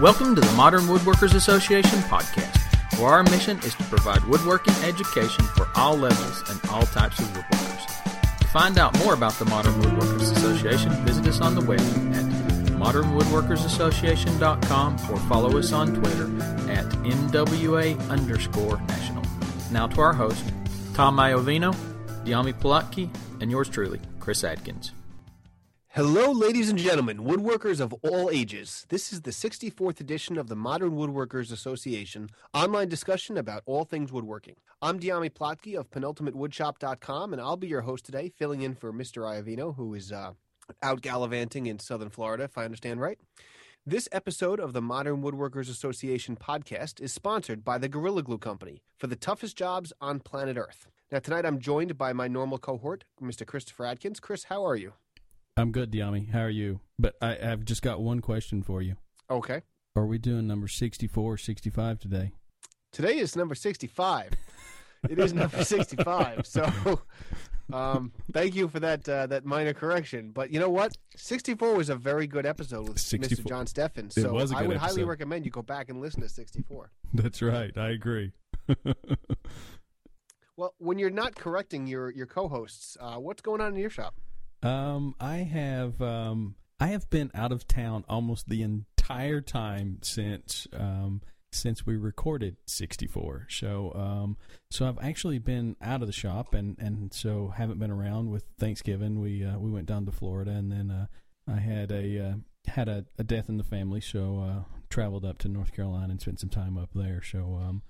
Welcome to the Modern Woodworkers Association podcast, where our mission is to provide woodworking education for all levels and all types of woodworkers. To find out more about the Modern Woodworkers Association, visit us on the web at modernwoodworkersassociation.com or follow us on Twitter at MWA underscore national. Now to our host, Tom Iovino, Dyami Plotke, and yours truly, Chris Adkins. Hello, ladies and gentlemen, woodworkers of all ages. This is the 64th edition of the Modern Woodworkers Association online discussion about all things woodworking. I'm Dyami Plotke of penultimatewoodshop.com, and I'll be your host today, filling in for Mr. Iovino, who is uh, out gallivanting in southern Florida, if I understand right. This episode of the Modern Woodworkers Association podcast is sponsored by the Gorilla Glue Company for the toughest jobs on planet Earth. Now, tonight I'm joined by my normal cohort, Mr. Christopher Adkins. Chris, how are you? I'm good, Dyami. How are you? But I, I've just got one question for you. Okay. Are we doing number 64 or 65 today? Today is number 65. it is number 65. So um, thank you for that uh, that minor correction. But you know what? 64 was a very good episode with 64. Mr. John Steffen. So I would highly recommend you go back and listen to 64. That's right. I agree. Well, when you're not correcting your your co-hosts, uh, what's going on in your shop? Um, I have um, I have been out of town almost the entire time since um, since we recorded 64. So um, so I've actually been out of the shop and, and so haven't been around with Thanksgiving. We uh, we went down to Florida and then uh, I had a uh, had a, a death in the family, so uh, traveled up to North Carolina and spent some time up there. So um,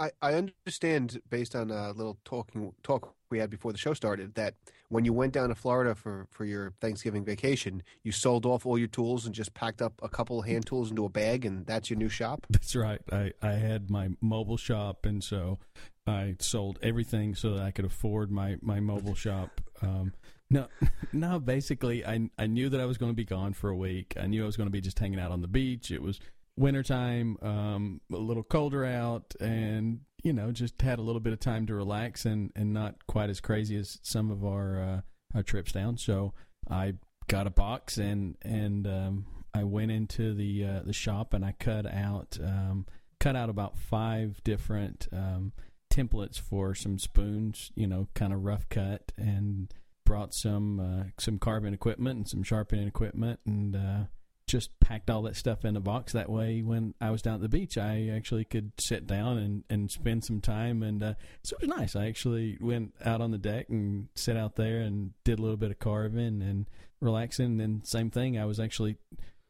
I, I understand based on a little talking talk we had before the show started that when you went down to Florida for, for your Thanksgiving vacation, you sold off all your tools and just packed up a couple hand tools into a bag, and that's your new shop. That's right. I, I had my mobile shop, and so I sold everything so that I could afford my, my mobile shop. Um, no, no. Basically, I I knew that I was going to be gone for a week. I knew I was going to be just hanging out on the beach. It was wintertime, um, a little colder out, and you know, just had a little bit of time to relax and, and not quite as crazy as some of our uh, our trips down. So I got a box and and um, I went into the uh, the shop and I cut out um, cut out about five different um, templates for some spoons, you know, kind of rough cut, and brought some uh, some carving equipment and some sharpening equipment, and uh, just packed all that stuff in a box. That way, when I was down at the beach, I actually could sit down and, and spend some time, and uh, so it was nice. I actually went out on the deck and sat out there and did a little bit of carving and relaxing. And same thing, I was actually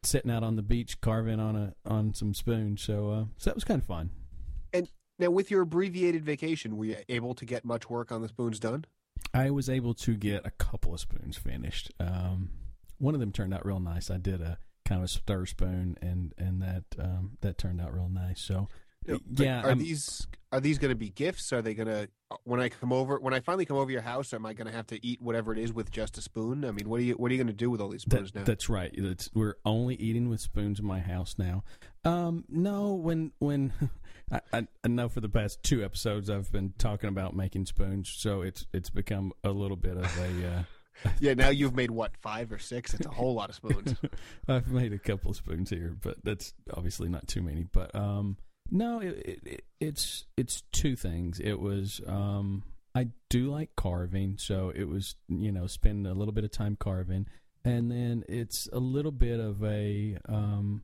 sitting out on the beach carving on a on some spoons. So uh, so that was kind of fun. And now, with your abbreviated vacation, were you able to get much work on the spoons done? I was able to get a couple of spoons finished. Um, one of them turned out real nice. I did a kind of a stir spoon, and and that um, that turned out real nice. So yeah, Are I'm- these are these going to be gifts? Are they going to when I come over when I finally come over your house? Am I going to have to eat whatever it is with just a spoon? I mean, what are you what are you going to do with all these spoons That, now? that's right. It's, we're only eating with spoons in my house now. Um, no, when when I, I, I know for the past two episodes I've been talking about making spoons, so it's it's become a little bit of a. Uh, yeah, now you've made what five or six? It's a whole lot of spoons. I've made a couple of spoons here, but that's obviously not too many. But um, no, it, it, it, it's it's two things. It was um, I do like carving, so it was you know spend a little bit of time carving, and then it's a little bit of a um,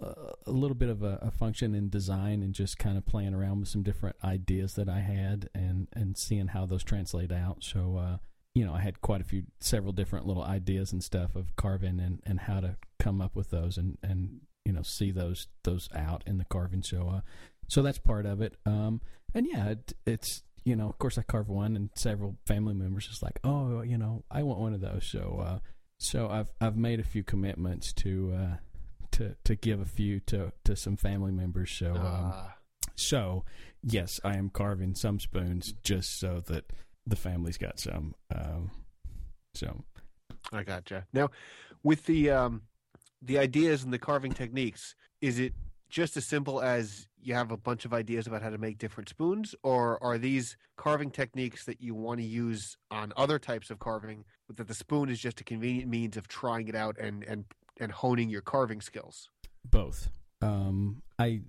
a little bit of a, a function in design and just kind of playing around with some different ideas that I had and and seeing how those translate out. So. Uh, you know, I had quite a few, several different little ideas and stuff of carving and, and how to come up with those and, and you know see those those out in the carving. So, uh, so that's part of it. Um, and yeah, it, it's you know, of course, I carve one, and several family members just like, oh, you know, I want one of those. So, uh, so I've I've made a few commitments to uh, to to give a few to to some family members. So, um, Ah. so yes, I am carving some spoons just so that the family's got some. Um, so I gotcha. Now, with the um, the ideas and the carving techniques, is it just as simple as you have a bunch of ideas about how to make different spoons, or are these carving techniques that you want to use on other types of carving, but that the spoon is just a convenient means of trying it out and and and honing your carving skills? both. Um, I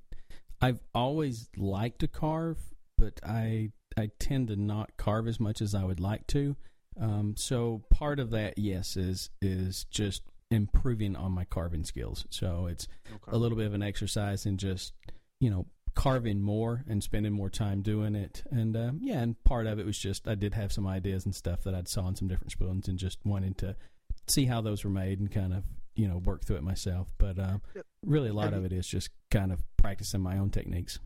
I've always liked to carve, but I I tend to not carve as much as I would like to. Um, so part of that, yes, is is just improving on my carving skills. So it's Okay. a little bit of an exercise in just you know carving more and spending more time doing it. And uh, yeah, and part of it was just I did have some ideas and stuff that I'd saw in some different spoons and just wanted to see how those were made and kind of you know work through it myself. But uh, really, a lot of it is just kind of practicing my own techniques.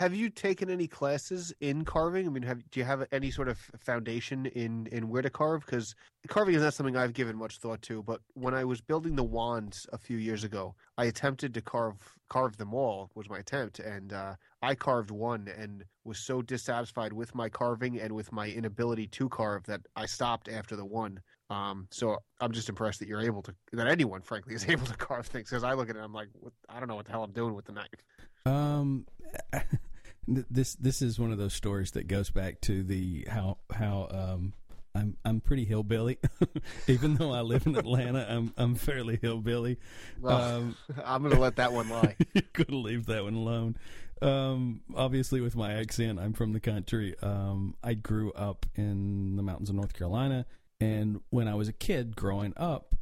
Have you taken any classes in carving? I mean, have do you have any sort of foundation in in where to carve? Because carving is not something I've given much thought to. But when I was building the wands a few years ago, I attempted to carve carve them all. Was my attempt, and uh, I carved one and was so dissatisfied with my carving and with my inability to carve that I stopped after the one. Um, so I'm just impressed that you're able to, that anyone, frankly, is able to carve things. Because I look at it, and I'm like, I don't know what the hell I'm doing with the knife. Um, this this is one of those stories that goes back to the how how um I'm I'm pretty hillbilly, even though I live in Atlanta. I'm I'm fairly hillbilly. Well, Um, I'm gonna let that one lie. you're gonna leave that one alone. Um, obviously, with my accent, I'm from the country. Um, I grew up in the mountains of North Carolina, and when I was a kid growing up,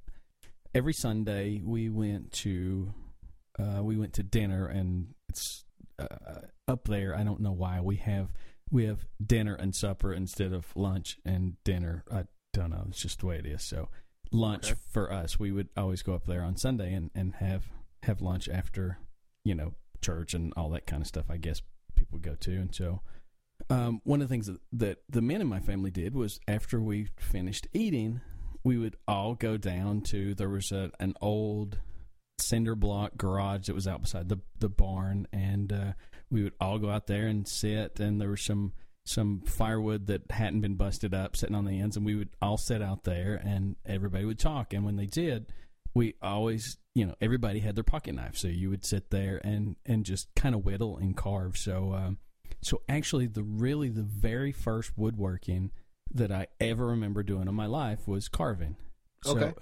every Sunday we went to uh, we went to dinner, and it's uh, up there. I don't know why we have we have dinner and supper instead of lunch and dinner. I don't know. It's just the way it is. So lunch Okay. for us, we would always go up there on Sunday and, and have have lunch after you know church and all that kind of stuff. I guess people would go to, and so. Um, one of the things that, that the men in my family did was after we finished eating, we would all go down to there was a, an old cinder block garage that was out beside the the barn, and uh, we would all go out there and sit. And there was some some firewood that hadn't been busted up sitting on the ends, and we would all sit out there, and everybody would talk. And when they did, we always you know everybody had their pocket knife, so you would sit there and and just kind of whittle and carve. So. Um, so actually, the really the very first woodworking that I ever remember doing in my life was carving. So, Okay.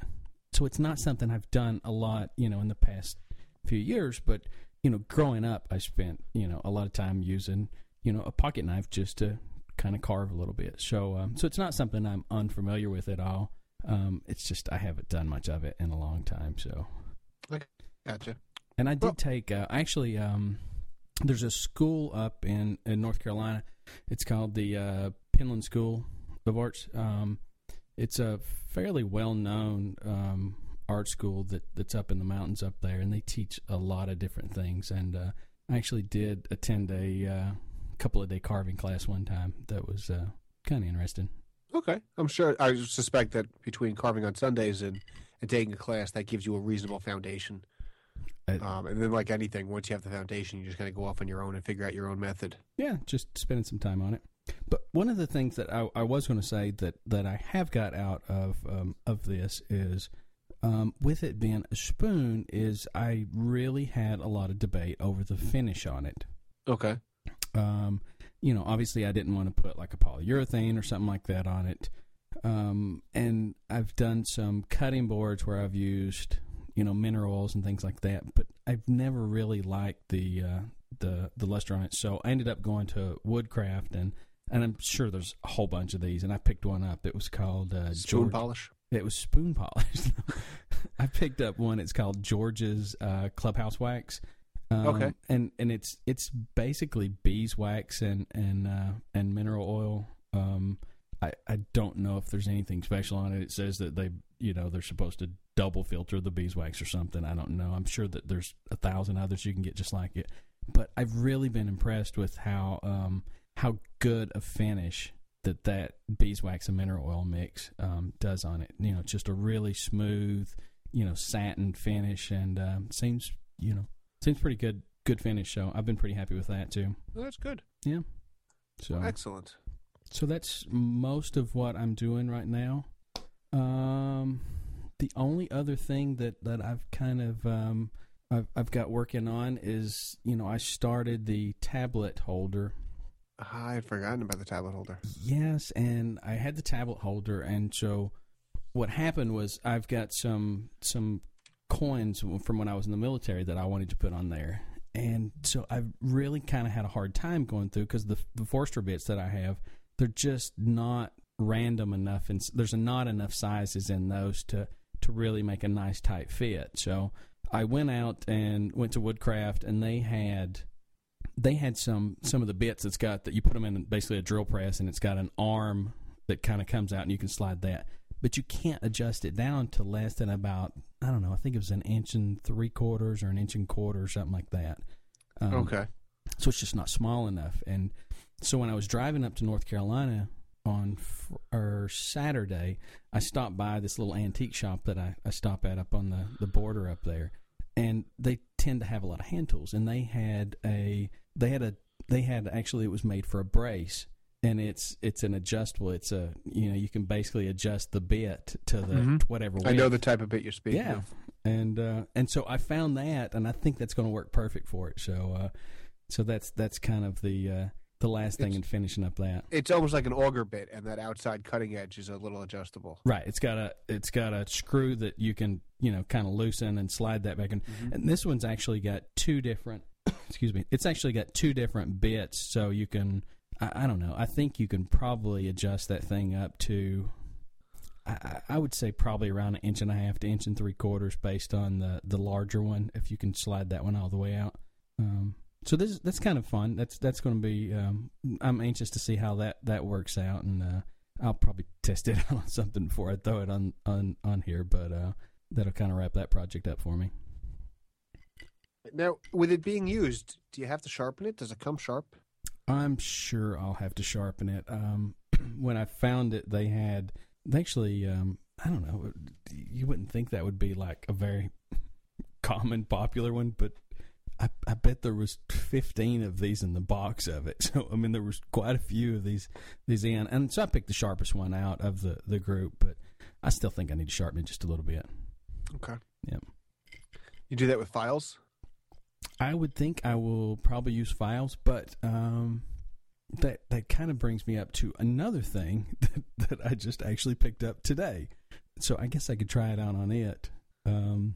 So it's not something I've done a lot, you know, in the past few years. But you know, growing up, I spent you know a lot of time using you know a pocket knife just to kind of carve a little bit. So um, so it's not something I'm unfamiliar with at all. Um, it's just I haven't done much of it in a long time. So Gotcha. and I did Well- take uh, actually. Um, there's a school up in, in North Carolina. It's called the uh, Penland School of Arts. Um, it's a fairly well known um, art school that, that's up in the mountains up there, and they teach a lot of different things. And uh, I actually did attend a uh, couple of day carving class one time. That was uh, kind of interesting. Okay. I'm sure. I suspect that between carving on Sundays and, and taking a class, that gives you a reasonable foundation. Um, and then, like anything, once you have the foundation, you just kind of go off on your own and figure out your own method. Yeah, just spending some time on it. But one of the things that I, I was going to say that, that I have got out of um, of this is, um, with it being a spoon, is I really had a lot of debate over the finish on it. Okay. Um, you know, obviously I didn't want to put like a polyurethane or something like that on it. Um, and I've done some cutting boards where I've used, you know, mineral oils and things like that, but I've never really liked the uh, the the luster on it. So I ended up going to Woodcraft and and I'm sure there's a whole bunch of these, and I picked one up. It was called uh, Spoon George. polish. It was spoon polished. I picked up one. It's called George's uh, Clubhouse Wax. Um, Okay. and and it's it's basically beeswax and and uh, and mineral oil. Um, I I don't know if there's anything special on it. It says that they you know they're supposed to double filter the beeswax or something. I don't know. I'm sure that there's a thousand others you can get just like it. But I've really been impressed with how um how good a finish that that beeswax and mineral oil mix um, does on it. You know, just a really smooth, you know, satin finish, and um, seems you know seems pretty good. Good finish. So I've been pretty happy with that too. Well, that's good. Yeah. So Excellent. so that's most of what I'm doing right now. Um, the only other thing that that I've kind of um I've I've got working on is you know I started the tablet holder I had forgotten about the tablet holder. Yes, and I had the tablet holder, and so what happened was I've got some some coins from when I was in the military that I wanted to put on there. And so I've really kind of had a hard time going through because the, the Forstner bits that I have, they're just not random enough, and there's not enough sizes in those to to really make a nice tight fit. So I went out and went to Woodcraft, and they had they had some some of the bits that's got that you put them in basically a drill press, and it's got an arm that kind of comes out, and you can slide that. But you can't adjust it down to less than about I don't know. I think it was an inch and three quarters or an inch and quarter or something like that. Um, okay. So it's just not small enough. And so when I was driving up to North Carolina on or Saturday, I stopped by this little antique shop that I, I stop at up on the, the border up there, and they tend to have a lot of hand tools. And they had a they had a they had actually it was made for a brace, and it's it's an adjustable. It's a you know you can basically adjust the bit to the mm-hmm. whatever. Width. I know the type of bit you're speaking. Yeah, of. and uh, and so I found that, and I think that's going to work perfect for it. So uh, so that's that's kind of the uh, the last thing it's, in finishing up that. It's almost like an auger bit, and that outside cutting edge is a little adjustable. Right. It's got a it's got a screw that you can you know kind of loosen and slide that back in. Mm-hmm. And this one's actually got two different. excuse me. It's actually got two different bits, so you can. I, I don't know. I think you can probably adjust that thing up to. I, would say probably around an inch and a half to inch and three quarters, based on the the larger one. If you can slide that one all the way out. Um, so this that's kind of fun. That's that's going to be. Um, I'm anxious to see how that that works out, and uh, I'll probably test it on something before I throw it on on on here. But uh, that'll kind of wrap that project up for me. Now, with it being used, do you have to sharpen it? Does it come sharp? I'm sure I'll have to sharpen it. Um, when I found it, they had they actually. Um, I don't know. You wouldn't think that would be like a very common, popular one, but I, I bet there was 15 of these in the box of it. So I mean, there was quite a few of these these in, and so I picked the sharpest one out of the the group. But I still think I need to sharpen it just a little bit. Okay. Yep. You do that with files? I would think I will probably use files, but um, that that kind of brings me up to another thing that, that I just actually picked up today. So I guess I could try it out on it. Um,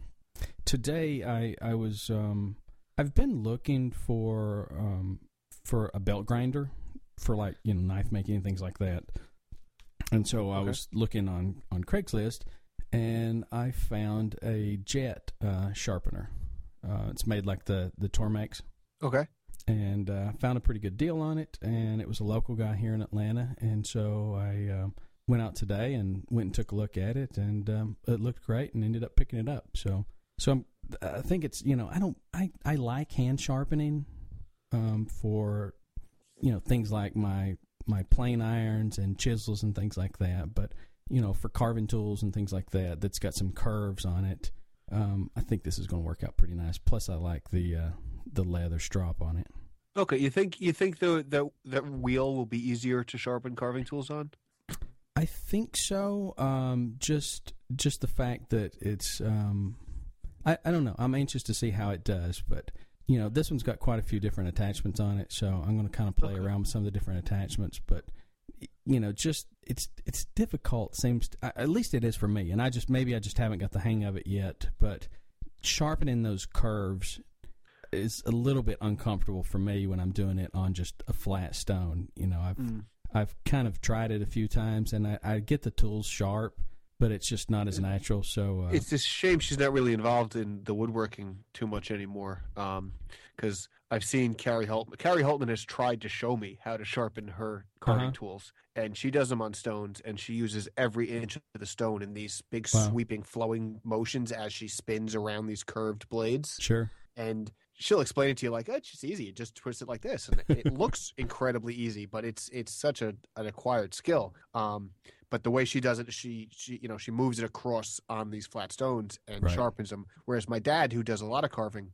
today I I was um, I've been looking for um, for a belt grinder for like you know knife making and things like that. And so I was looking on on Craigslist, and I found a jet uh, sharpener. Uh, it's made like the the Tormex. Okay. And uh, found a pretty good deal on it, and it was a local guy here in Atlanta, and so I um, went out today and went and took a look at it, and um, it looked great, and ended up picking it up. So so I'm I think it's you know I don't I I like hand sharpening um, for you know things like my my plane irons and chisels and things like that. But you know for carving tools and things like that that's got some curves on it. Um, I think this is going to work out pretty nice. Plus, I like the uh, the leather strap on it. Okay, you think you think the the that wheel will be easier to sharpen carving tools on? I think so. Um, just just the fact that it's um, I, I don't know. I'm anxious to see how it does, but you know, this one's got quite a few different attachments on it, so I'm going to kind of play okay. around with some of the different attachments. But you know, just it's it's difficult. Seems to, at least it is for me, and I just maybe I just haven't got the hang of it yet. But sharpening those curves is a little bit uncomfortable for me when I'm doing it on just a flat stone. You know, I've mm. I've kind of tried it a few times, and I, I get the tools sharp but it's just not as natural. So uh, it's a shame she's not really involved in the woodworking too much anymore. Because I've seen Kari Hultman. Kari Hultman has tried to show me how to sharpen her carving uh-huh. tools, and she does them on stones, and she uses every inch of the stone in these big wow. sweeping, flowing motions as she spins around these curved blades. Sure. And she'll explain it to you like, oh, it's just easy. You just twist it like this, and it looks incredibly easy, but it's it's such a an acquired skill. Um, but the way she does it, she she you know she moves it across on these flat stones and right. sharpens them. Whereas my dad, who does a lot of carving,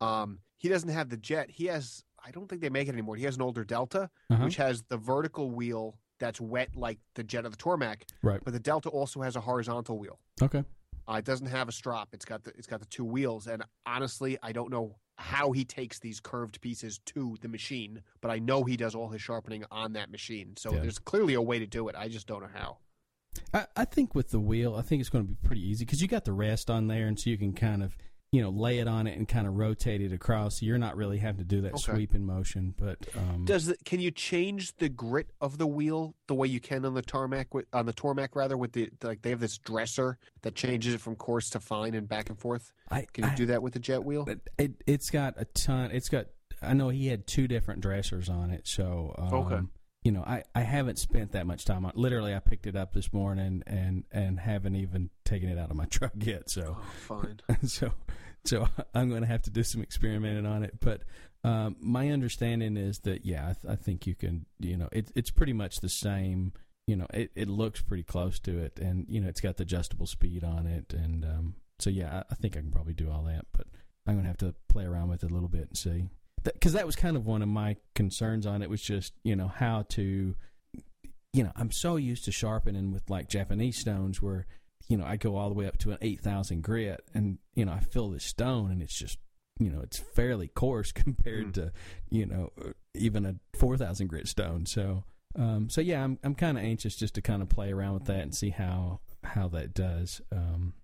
um, he doesn't have the jet. He has I don't think they make it anymore. He has an older Delta, uh-huh. which has the vertical wheel that's wet like the jet of the Tormek. Right. But the Delta also has a horizontal wheel. Okay. Uh, it doesn't have a strop. It's got the it's got the two wheels, and honestly, I don't know how he takes these curved pieces to the machine, but I know he does all his sharpening on that machine. So yeah. there's clearly a way to do it. I just don't know how. I, I think with the wheel, I think it's going to be pretty easy because you got the rest on there, and so you can kind of you know lay it on it and kind of rotate it across. You're not really having to do that Okay. sweeping motion. But um, Does the, can you change the grit of the wheel the way you can on the Tormek with, on the Tormek rather with the like they have this dresser that changes it from coarse to fine and back and forth? I Can you I- do that with the jet wheel? It it's got a ton. It's got. I know he had two different dressers on it, so um, Okay. You know, I, I haven't spent that much time on. Literally, I picked it up this morning and and haven't even taken it out of my truck yet. So Oh, fine. so so I'm going to have to do some experimenting on it. But um, my understanding is that yeah, I, th- I think you can. You know, it, it's pretty much the same. You know, it, it looks pretty close to it, and you know, it's got the adjustable speed on it, and um, so yeah, I, I think I can probably do all that. But I'm going to have to play around with it a little bit and see. Because that was kind of one of my concerns on it was just you know how to, you know, I'm so used to sharpening with like Japanese stones where you know, I go all the way up to an 8,000 grit and, you know, I fill this stone and it's just, you know, it's fairly coarse compared Mm. to, you know, even a 4,000 grit stone. So, um, so yeah, I'm, I'm kind of anxious just to kind of play around with that and see how, how that does. Um,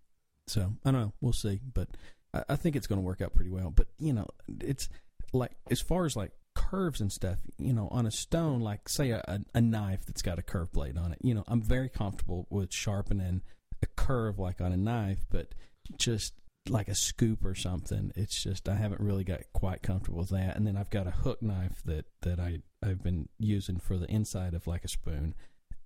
so I don't know. We'll see, but I, I think it's going to work out pretty well. But, you know, it's like, as far as like curves and stuff, you know, on a stone, like say a, a, a knife that's got a curved blade on it, you know, I'm very comfortable with sharpening a curve like on a knife, but just like a scoop or something, it's just I haven't really got quite comfortable with that. And then I've got a hook knife that that I I've been using for the inside of like a spoon,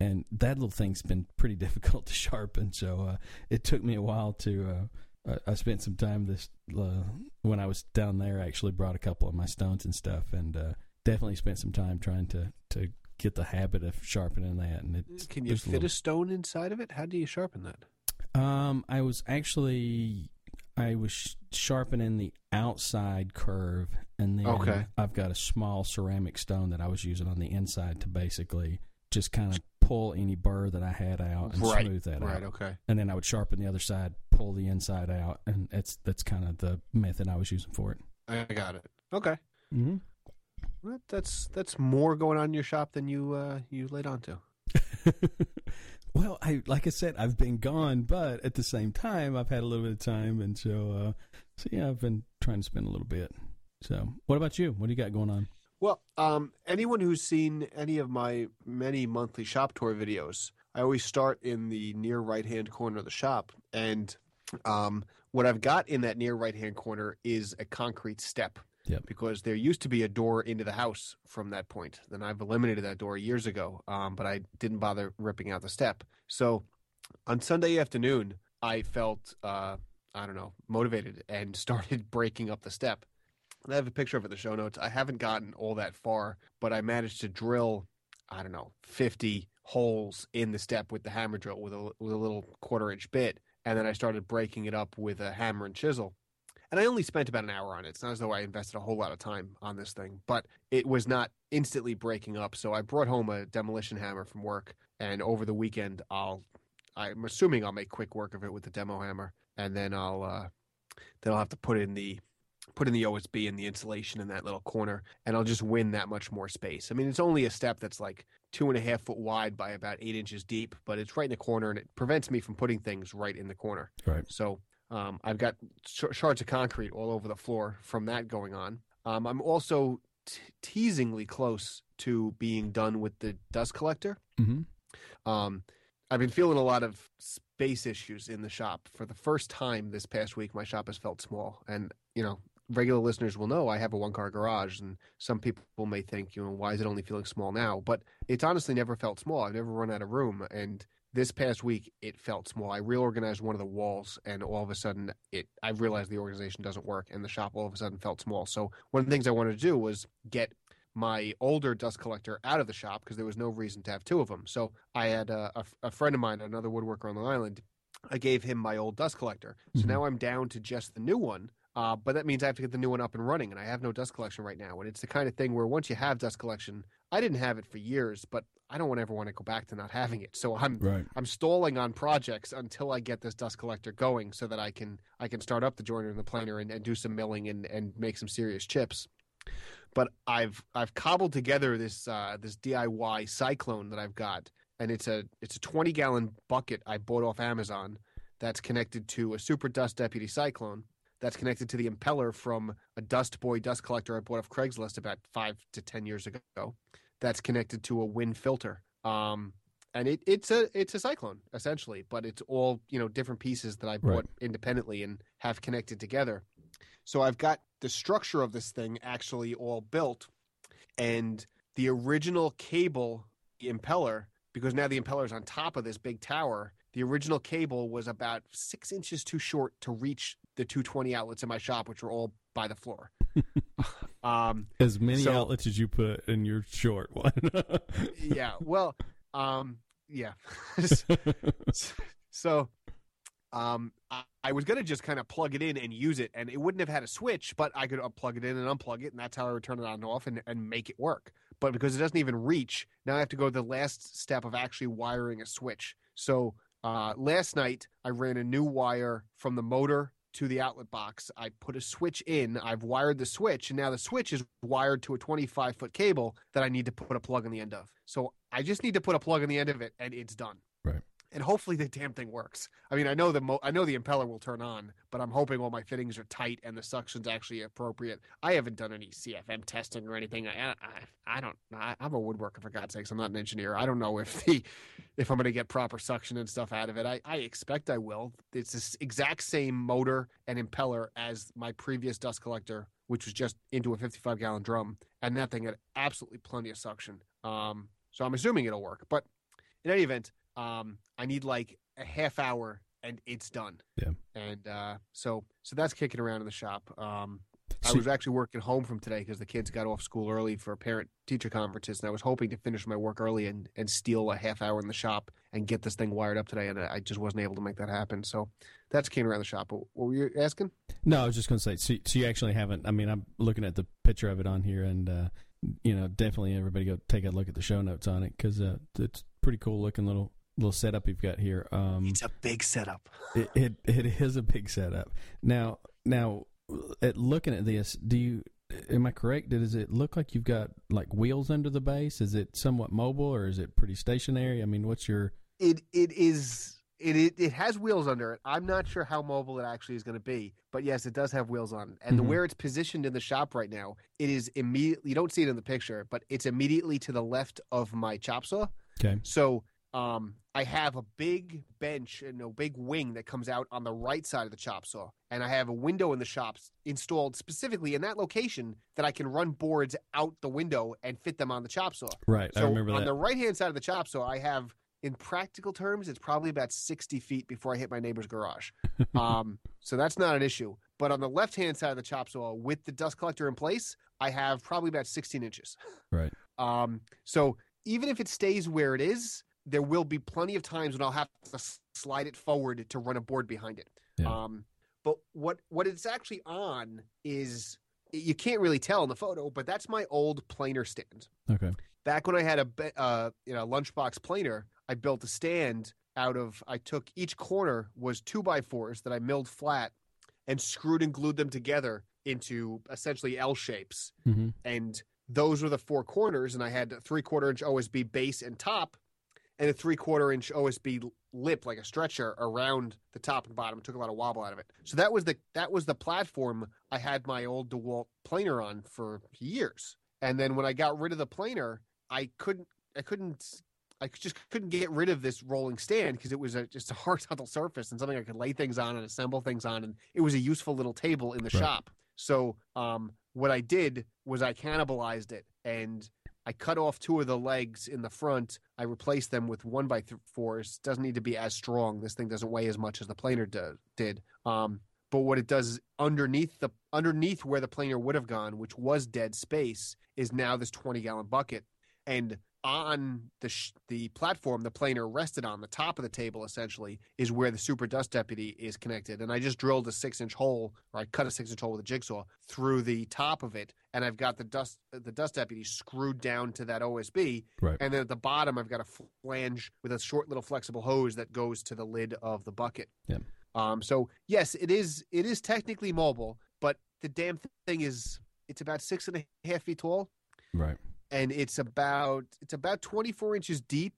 and that little thing's been pretty difficult to sharpen. So uh, it took me a while to. Uh, I I spent some time this uh, when I was down there. I actually brought a couple of my stones and stuff, and uh, definitely spent some time trying to to get the habit of sharpening that. And it's Can you fit little- a stone inside of it? How do you sharpen that? um, I was actually I was sharpening the outside curve, and then Okay. I've got a small ceramic stone that I was using on the inside to basically just kind of pull any burr that I had out and Right, smooth that Right. out. Right. Okay. And then I would sharpen the other side, pull the inside out, and it's that's kind of the method I was using for it. I got it. Okay. Mm-hmm. That's that's more going on in your shop than you uh, you laid on to. well, I like I said, I've been gone, but at the same time, I've had a little bit of time, and so uh, so yeah, I've been trying to spend a little bit. So, what about you? What do you got going on? Well, um, anyone who's seen any of my many monthly shop tour videos, I always start in the near right hand corner of the shop. And um, what I've got in that near right hand corner is a concrete step. Yep. Because there used to be a door into the house from that point. Then I've eliminated that door years ago, um, but I didn't bother ripping out the step. So on Sunday afternoon, I felt, uh, I don't know, motivated and started breaking up the step. And I have a picture of it in the show notes. I haven't gotten all that far, but I managed to drill, I don't know, 50 holes in the step with the hammer drill with a, with a little quarter inch bit. And then I started breaking it up with a hammer and chisel. And I only spent about an hour on it. It's not as though I invested a whole lot of time on this thing, but it was not instantly breaking up. So I brought home a demolition hammer from work. And over the weekend, I'll, I'm assuming I'll make quick work of it with the demo hammer. And then I'll, uh, then I'll have to put in the put in the OSB and the insulation in that little corner, and I'll just win that much more space. I mean, it's only a step that's like two and a half foot wide by about eight inches deep, but it's right in the corner, and it prevents me from putting things right in the corner. Right. So um, I've got sh- shards of concrete all over the floor from that going on. Um, I'm also t- teasingly close to being done with the dust collector. Mm-hmm. Um, I've been feeling a lot of space issues in the shop. For the first time this past week, my shop has felt small. And, you know, regular listeners will know I have a one car garage. And some people may think, you know, why is it only feeling small now? But it's honestly never felt small. I've never run out of room. And this past week, it felt small. I reorganized one of the walls, and all of a sudden, it I realized the organization doesn't work, and the shop all of a sudden felt small. So, one of the things I wanted to do was get my older dust collector out of the shop because there was no reason to have two of them. So I had a, a, a friend of mine, another woodworker on the island. I gave him my old dust collector. So Mhm. now I'm down to just the new one. Uh, but that means I have to get the new one up and running, and I have no dust collection right now. And it's the kind of thing where once you have dust collection, I didn't have it for years, but I don't ever want to go back to not having it. So I'm Right. I'm stalling on projects until I get this dust collector going, so that I can I can start up the joiner and the planer and, and do some milling and, and make some serious chips. But I've I've cobbled together this uh, this DIY cyclone that I've got, and it's a it's a 20 gallon bucket I bought off Amazon that's connected to a Super Dust Deputy Cyclone. That's connected to the impeller from a Dust Boy dust collector I bought off Craigslist about five to ten years ago. That's connected to a Wynn filter. Um, and it, it's a it's a cyclone essentially, but it's all you know different pieces that I bought Right. independently and have connected together. So I've got the structure of this thing actually all built, and the original cable impeller because now the impeller is on top of this big tower. The original cable was about six inches too short to reach the 220 outlets in my shop, which were all by the floor. um, As many So- outlets as you put in your short one. yeah, well, um, yeah. so um, I, I was going to just kind of plug it in and use it, and it wouldn't have had a switch, but I could plug it in and unplug it, and that's how I would turn it on and off and, and make it work. But because it doesn't even reach, now I have to go to the last step of actually wiring a switch. So uh, last night, I ran a new wire from the motor to the outlet box. I put a switch in. I've wired the switch, and now the switch is wired to a 25 foot cable that I need to put a plug on the end of. So I just need to put a plug on the end of it, and it's done. Right. And hopefully the damn thing works. I mean, I know the mo- I know the impeller will turn on, but I'm hoping all my fittings are tight and the suction's actually appropriate. I haven't done any CFM testing or anything. I I, I don't. I, I'm a woodworker for God's sakes. I'm not an engineer. I don't know if the if I'm going to get proper suction and stuff out of it. I, I expect I will. It's this exact same motor and impeller as my previous dust collector, which was just into a 55 gallon drum, and that thing had absolutely plenty of suction. Um, so I'm assuming it'll work. But in any event, um, I need like a half hour and it's done. Yeah. And uh, so so that's kicking around in the shop. Um, I was actually working home from today because the kids got off school early for parent teacher conferences, and I was hoping to finish my work early and, and steal a half hour in the shop and get this thing wired up today, and I just wasn't able to make that happen. So that's kicking around the shop. What what were you asking? No, I was just going to say. So, so you actually haven't. I mean, I'm looking at the picture of it on here, and uh, you know, definitely everybody go take a look at the show notes on it because uh, it's pretty cool looking little little setup you've got here. Um, It's a big setup. it, it it is a big setup. Now, now, at looking at this, do you? Am I correct? Does it look like you've got like wheels under the base? Is it somewhat mobile or is it pretty stationary? I mean, what's your It it is it it, it has wheels under it. I'm not sure how mobile it actually is going to be, but yes, it does have wheels on it. And the Mhm. where it's positioned in the shop right now, it is immediately. You don't see it in the picture, but it's immediately to the left of my chop saw. okay? So um, I have a big bench and a big wing that comes out on the right side of the chop saw, and I have a window in the shops installed specifically in that location that I can run boards out the window and fit them on the chop saw. Right, So I remember that. on the right hand side of the chop saw, I have, in practical terms, it's probably about sixty feet before I hit my neighbor's garage. um, so that's not an issue. But on the left hand side of the chop saw, with the dust collector in place, I have probably about sixteen inches. Right. Um, so even if it stays where it is, there will be plenty of times when I'll have to slide it forward to run a board behind it. Yeah. Um, but what what it's actually on is you can't really tell in the photo, but that's my old planer stand okay. back when I had a uh, you know lunchbox planer, I built a stand out of. I took each corner was two by fours that I milled flat and screwed and glued them together into essentially L shapes, hmm and those were the four corners. And I had three quarter inch OSB base and top, and a three quarter inch OSB lip like a stretcher around the top and bottom. It took a lot of wobble out of it. So that was the that was the platform I had my old DeWalt planer on for years. And then when I got rid of the planer, I couldn't I couldn't I just couldn't get rid of this rolling stand because it was a, just a horizontal surface and something I could lay things on and assemble things on, and it was a useful little table in the Right. shop. So um, what I did was I cannibalized it and I cut off two of the legs in the front. I replaced them with one by th- fours. Doesn't need to be as strong. This thing doesn't weigh as much as the planer do- did. Um, but what it does is underneath the underneath where the planer would have gone, which was dead space, is now this twenty gallon bucket. And on the sh- the platform the planer rested on, the top of the table essentially, is where the Super Dust Deputy is connected. And I just drilled a six inch hole, or I cut a six inch hole with a jigsaw through the top of it, and I've got the dust the Dust Deputy screwed down to that OSB. Right. And then at the bottom, I've got a flange with a short little flexible hose that goes to the lid of the bucket. Yeah. Um. So yes, it is. It is technically mobile, but the damn thing is, it's about six and a half feet tall Right. And it's about it's about 24 inches deep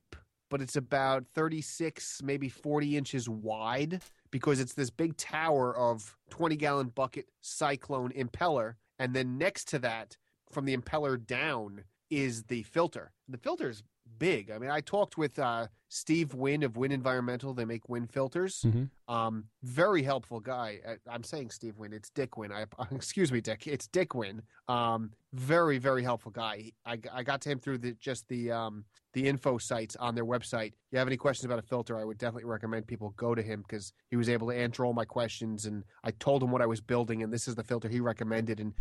but it's about 36, maybe 40 inches wide because it's this big tower of 20 gallon bucket cyclone impeller. And then next to that, from the impeller down, is the filter. The filter is big. I mean, I talked with uh, Steve Wynn of Wynn Environmental. They make Wynn filters. Mhm. Um, very helpful guy. I, I'm saying Steve Wynn. It's Dick Wynn. I, excuse me, Dick. It's Dick Wynn. Um, very, very helpful guy. I, I got to him through the just the um, the info sites on their website. If You have any questions about a filter? I would definitely recommend people go to him because he was able to answer all my questions. And I told him what I was building, and this is the filter he recommended. And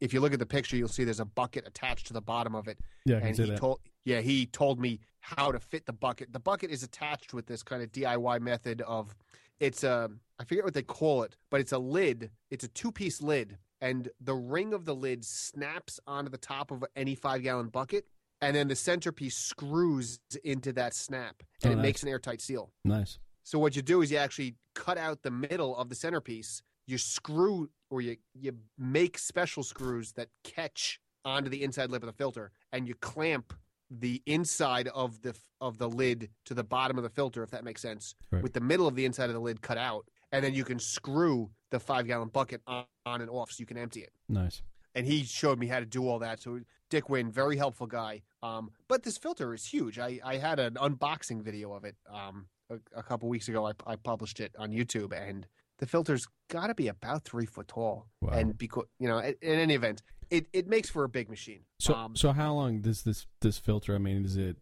if you look at the picture, you'll see there's a bucket attached to the bottom of it Yeah, and he that. told yeah he told me how to fit the bucket the bucket is attached with this kind of diy method of it's a i forget what they call it but it's a lid it's a two piece lid and the ring of the lid snaps onto the top of any five gallon bucket and then the centerpiece screws into that snap and Oh, it nice. makes an airtight seal nice. so what you do is you actually cut out the middle of the centerpiece. You screw or you you make special screws that catch onto the inside lip of the filter, and you clamp the inside of the of the lid to the bottom of the filter, if that makes sense, Right. with the middle of the inside of the lid cut out, and then you can screw the five gallon bucket on, on and off so you can empty it Nice. and he showed me how to do all that. So Dick Wynn, very helpful guy. Um, but this filter is huge. I, I had an unboxing video of it um, a, a couple weeks ago. I, I published it on YouTube, and the filter's got to be about three foot tall. Wow. And because you know, in, in any event, it, it makes for a big machine. So, um, so how long does this this filter? I mean, is it?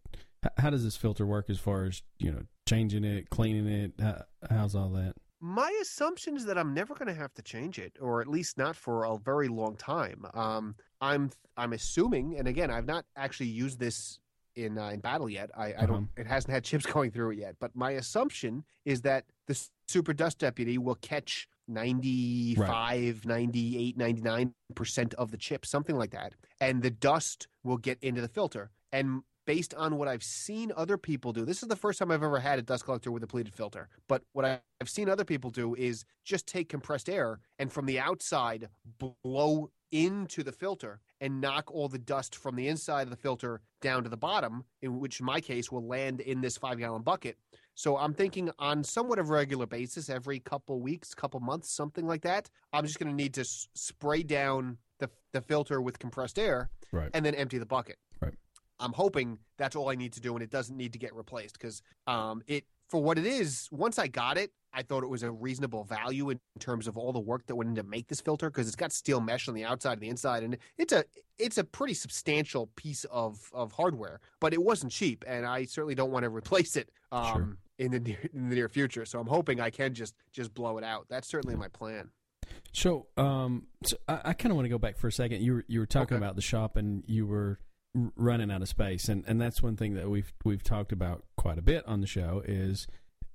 How does this filter work as far as you know, changing it, cleaning it? How, how's all that? My assumption is that I'm never going to have to change it, or at least not for a very long time. Um, I'm I'm assuming, and again, I've not actually used this in uh, in battle yet. I, I don't. It hasn't had chips going through it yet. But my assumption is that the Super Dust Deputy will catch 95, 98, 99 percent of the chips, something like that, and the dust will get into the filter. And based on what I've seen other people do, this is the first time I've ever had a dust collector with a pleated filter. But what I've seen other people do is just take compressed air and from the outside blow into the filter and knock all the dust from the inside of the filter down to the bottom, in which in my case will land in this five gallon bucket. So I'm thinking on somewhat of a regular basis, every couple weeks, couple months, something like that, I'm just going to need to s- spray down the, the filter with compressed air Right. and then empty the bucket. Right. I'm hoping that's all I need to do, and it doesn't need to get replaced because um, it for what it is. Once I got it, I thought it was a reasonable value in terms of all the work that went into make this filter because it's got steel mesh on the outside and the inside, and it's a it's a pretty substantial piece of of hardware. But it wasn't cheap, and I certainly don't want to replace it um, Sure. In the near, in the near future. So I'm hoping I can just just blow it out. That's certainly my plan. So, um, so I, I kind of want to go back for a second. You were you were talking Okay. about the shop, and you were running out of space, and, and that's one thing that we've we've talked about quite a bit on the show is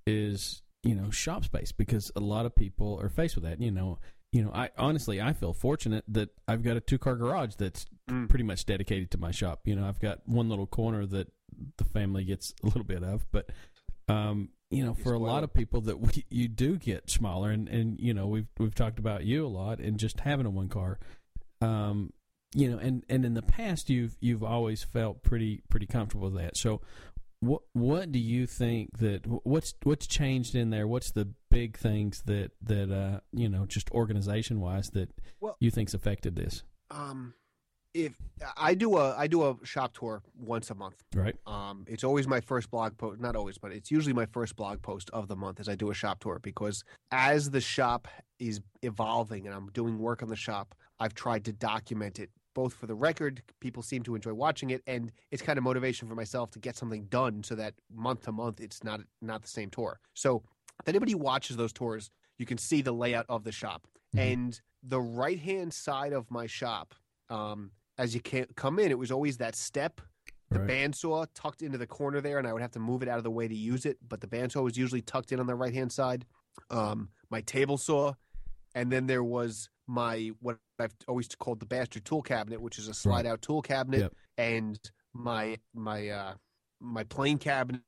is you know shop space because a lot of people are faced with that. You know, you know, I honestly I feel fortunate that I've got a two car garage that's Mm. pretty much dedicated to my shop. You know, I've got one little corner that the family gets a little bit of, but um, you know, for a lot of people that we, you do get smaller, and and you know, we've we've talked about you a lot, and just having a one car, um, you know, and and in the past, you've you've always felt pretty pretty comfortable with that. So, what what do you think that what's what's changed in there? What's the big things that that uh you know just organization wise that Well- you think's affected this? Um, if I do a I do a shop tour once a month. Right. Um, it's always my first blog post, not always, but it's usually my first blog post of the month as I do a shop tour because as the shop is evolving and I'm doing work on the shop, I've tried to document it both for the record, people seem to enjoy watching it, and it's kind of motivation for myself to get something done so that month to month it's not not the same tour. So if anybody watches those tours, you can see the layout of the shop. Mhm. And the right hand side of my shop, um, as you can't come in, it was always that step the Right. bandsaw tucked into the corner there, and I would have to move it out of the way to use it. But the bandsaw was usually tucked in on the right hand side. Um, my table saw, and then there was my what I've always called the bastard tool cabinet, which is a slide out tool cabinet, Yep. and my my uh, my plane cabinet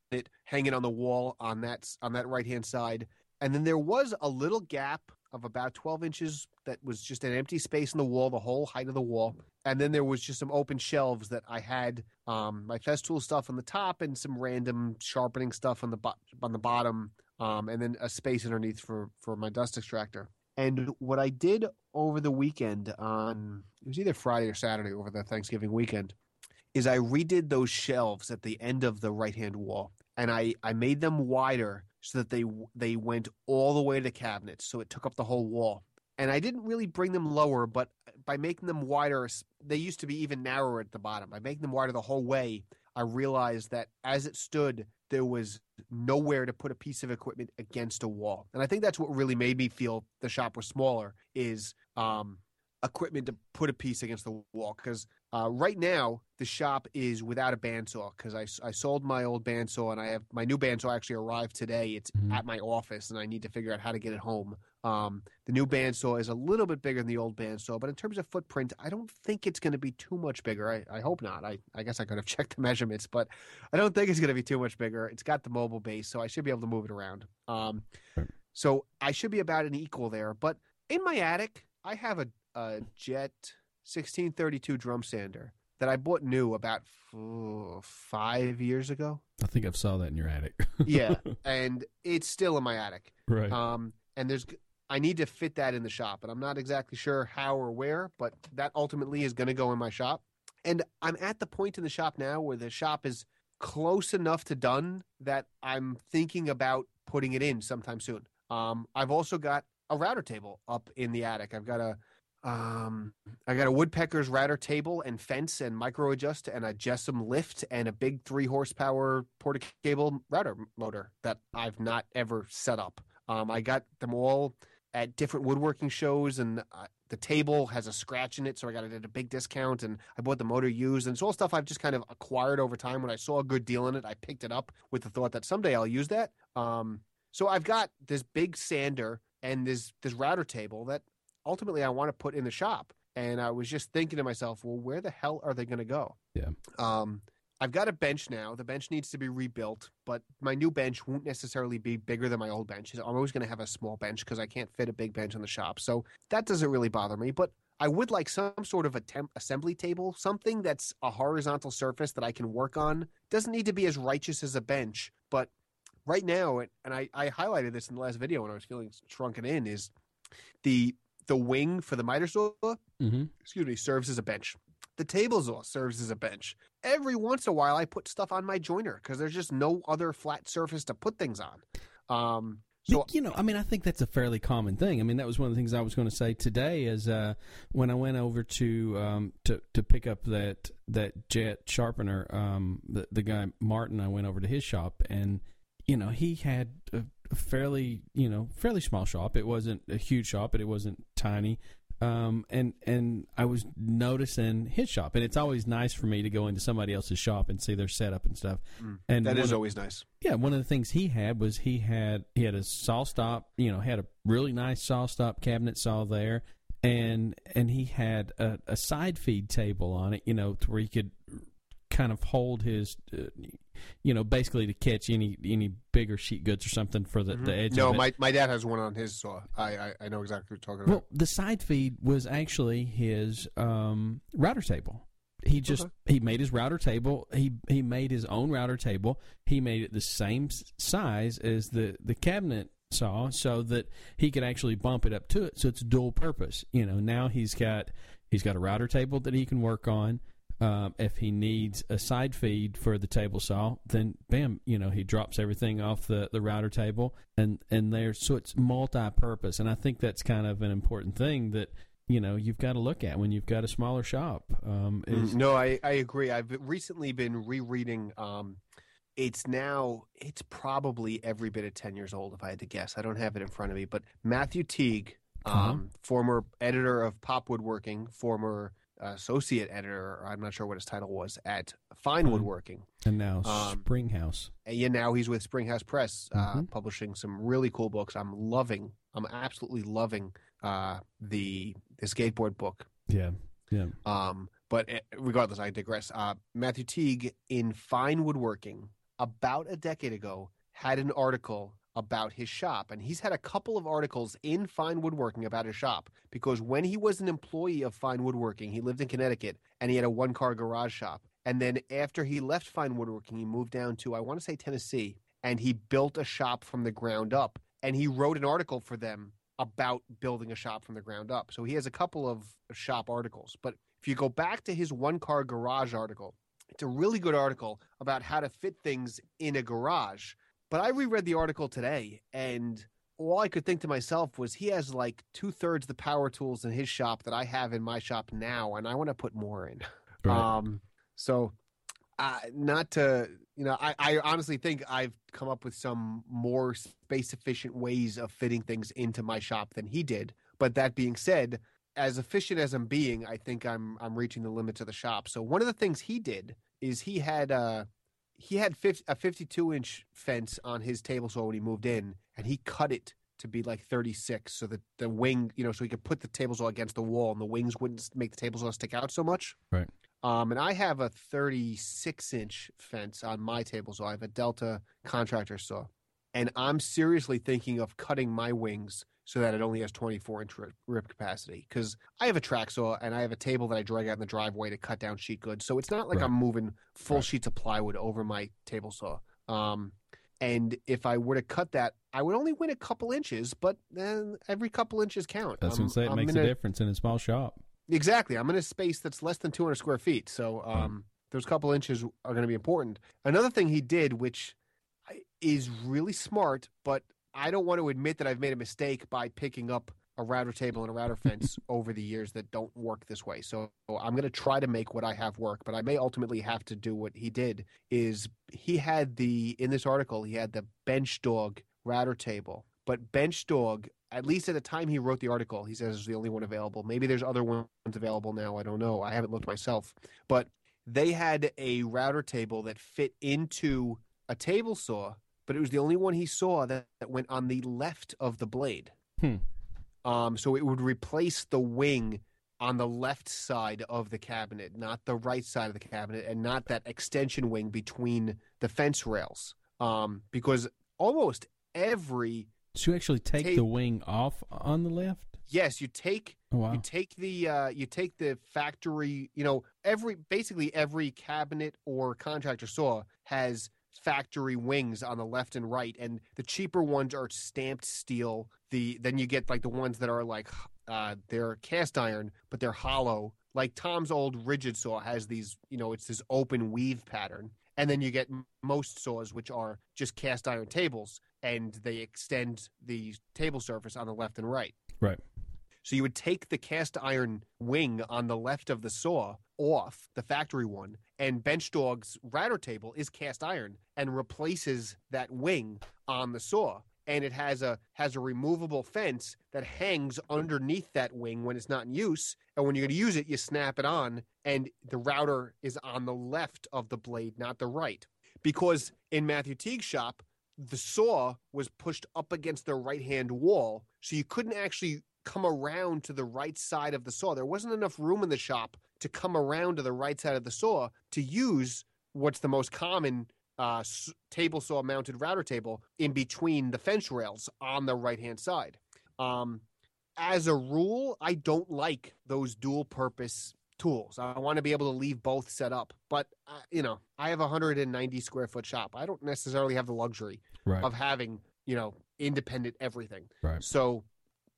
hanging on the wall on that on that right hand side. And then there was a little gap of about 12 inches that was just an empty space in the wall, the whole height of the wall. And then there was just some open shelves that I had um, my Festool stuff on the top and some random sharpening stuff on the bo- on the bottom, um, and then a space underneath for for my dust extractor. And what I did over the weekend on it was either Friday or Saturday over the Thanksgiving weekend is I redid those shelves at the end of the right hand wall and I I made them wider so that they they went all the way to the cabinets so it took up the whole wall. And I didn't really bring them lower, but by making them wider, they used to be even narrower at the bottom. By making them wider the whole way, I realized that as it stood, there was nowhere to put a piece of equipment against a wall. And I think that's what really made me feel the shop was smaller is um, equipment to put a piece against the wall. Because uh, right now, the shop is without a bandsaw because I, I sold my old bandsaw and I have my new bandsaw actually arrived today. It's Mhm. at my office and I need to figure out how to get it home. Um, the new bandsaw is a little bit bigger than the old bandsaw, but in terms of footprint, I don't think it's going to be too much bigger. I, I hope not. I, I guess I could have checked the measurements, but I don't think it's going to be too much bigger. It's got the mobile base, so I should be able to move it around. Um, so I should be about an equal there. But in my attic, I have a, a Jet 1632 drum sander that I bought new about f- five years ago. I think I've saw that in your attic. Yeah, and it's still in my attic. right. Um, and there's I need to fit that in the shop, and I'm not exactly sure how or where, but that ultimately is going to go in my shop. And I'm at the point in the shop now where the shop is close enough to done that I'm thinking about putting it in sometime soon. Um, I've also got a router table up in the attic. I've got a um, I got a Woodpeckers router table and fence and micro adjust and a JessEm lift and a big three horsepower porta cable router motor that I've not ever set up. Um, I got them all at different woodworking shows, and uh, the table has a scratch in it, so I got it at a big discount. And I bought the motor used, and it's all stuff I've just kind of acquired over time. When I saw a good deal in it, I picked it up with the thought that someday I'll use that. Um, so I've got this big sander and this this router table that ultimately I want to put in the shop. And I was just thinking to myself, well, where the hell are they going to go? Yeah. Um, I've got a bench now. The bench needs to be rebuilt, but my new bench won't necessarily be bigger than my old bench. I'm always going to have a small bench because I can't fit a big bench in the shop. So that doesn't really bother me. But I would like some sort of a temp- assembly table, something that's a horizontal surface that I can work on. Doesn't need to be as righteous as a bench, but right now, and I, I highlighted this in the last video when I was feeling shrunken in, is the the wing for the miter saw, mm-hmm. excuse me, serves as a bench. The table saw serves as a bench. Every once in a while, I put stuff on my joiner because there's just no other flat surface to put things on. Um, so you know, I mean, I think that's a fairly common thing. I mean, that was one of the things I was going to say today. Is uh, when I went over to um, to to pick up that that jet sharpener, um, the the guy Martin, I went over to his shop, and you know, he had a, fairly you know fairly small shop. It wasn't a huge shop, but it wasn't tiny. Um, and and I was noticing his shop, and it's always nice for me to go into somebody else's shop and see their setup and stuff. mm, And that is of- always nice. yeah, one of the things he had was he had he had a SawStop, you know, had a really nice SawStop cabinet saw there, and and he had a, a side feed table on it, you know, to where he could kind of hold his, uh, you know, basically to catch any any bigger sheet goods or something for the, the Mhm. edge. No, of it. my, my dad has one on his saw. I, I, I know exactly what you're talking about. Well, the side feed was actually his um, router table. He just Okay. he made his router table. He he made his own router table. He made it the same size as the the cabinet saw, so that he could actually bump it up to it. So it's dual purpose. You know, now he's got he's got a router table that he can work on. Um, if he needs a side feed for the table saw, then bam, you know, he drops everything off the, the router table and, and there, so it's multi-purpose. And I think that's kind of an important thing that, you know, you've got to look at when you've got a smaller shop. Um, is, Mm, no, I, I agree. I've recently been rereading. Um, it's now it's probably every bit of ten years old, if I had to guess. I don't have it in front of me, but Matthew Teague, um, Uh-huh. former editor of Pop Woodworking, former associate editor, I'm not sure what his title was at Fine Fine. Woodworking. and now um, Springhouse. And yeah, now he's with Springhouse Press, uh, Mhm. publishing some really cool books. I'm loving. I'm absolutely loving uh, the the skateboard book. Yeah. Yeah. Um, but eh, regardless, I digress. Uh, Matthew Teague in Fine Woodworking about a decade ago had an article about his shop. And he's had a couple of articles in Fine Woodworking about his shop because when he was an employee of Fine Woodworking, he lived in Connecticut and he had a one car garage shop. And then after he left Fine Woodworking, he moved down to, I want to say, Tennessee, and he built a shop from the ground up. And he wrote an article for them about building a shop from the ground up. So he has a couple of shop articles. But if you go back to his one car garage article, it's a really good article about how to fit things in a garage. But I reread the article today, and all I could think to myself was he has like two thirds the power tools in his shop that I have in my shop now, and I want to put more in. Right. Um, so, uh, not to you know, I, I honestly think I've come up with some more space efficient ways of fitting things into my shop than he did. But that being said, as efficient as I'm being, I think I'm I'm reaching the limits of the shop. So one of the things he did is he had uh he had 50, a 52 inch fence on his table saw when he moved in, and he cut it to be like 36 so that the wing, you know, so he could put the table saw against the wall and the wings wouldn't make the table saw stick out so much. Right. Um, and I have a 36 inch fence on my table saw. I have a Delta contractor saw, and I'm seriously thinking of cutting my wings so that it only has 24 inch rip, capacity because I have a track saw and I have a table that I drag out in the driveway to cut down sheet goods. So it's not like Right. I'm moving full Right. sheets of plywood over my table saw. Um, and if I were to cut that, I would only win a couple inches, but then every couple inches count. That's I'm- what I'm saying. It makes in a difference in a small shop. Exactly. I'm in a space that's less than 200 square feet. So um, those couple inches are going to be important. Another thing he did, which is really smart, but I don't want to admit that I've made a mistake by picking up a router table and a router fence over the years that don't work this way. So I'm going to try to make what I have work, but I may ultimately have to do what he did is he had the in this article, he had the bench dog router table. But bench dog at least at the time he wrote the article, he says is the only one available. Maybe there's other ones available now. I don't know. I haven't looked myself. But they had a router table that fit into a table saw, but it was the only one he saw that, that went on the left of the blade. Hmm. Um, so it would replace the wing on the left side of the cabinet, not the right side of the cabinet, and not that extension wing between the fence rails. Um, because almost every So you actually take the wing off on the left? yes, you take Oh wow. You take the uh, you take the factory. You know, every basically every cabinet or contractor saw has factory wings on the left and right, and the cheaper ones are stamped steel. The then you get like the ones that are like uh, they're cast iron, but they're hollow. Like Tom's old Ridgid saw has these. You know, it's this open weave pattern. And then you get most saws, which are just cast iron tables, and they extend the table surface on the left and right. Right. So you would take the cast iron wing on the left of the saw off the factory one, and Bench Dog's router table is cast iron and replaces that wing on the saw. And it has a has a removable fence that hangs underneath that wing when it's not in use. And when you're going to use it, you snap it on, and the router is on the left of the blade, not the right. Because in Matthew Teague's shop, the saw was pushed up against the right hand wall, so you couldn't actually come around to the right side of the saw. There wasn't enough room in the shop to come around to the right side of the saw to use what's the most common uh, s- table saw mounted router table in between the fence rails on the right hand side. Um, as a rule, I don't like those dual purpose tools. I want to be able to leave both set up, but uh, you know, I have a 190 square foot shop. I don't necessarily have the luxury Right. of having you know independent everything. Right. So,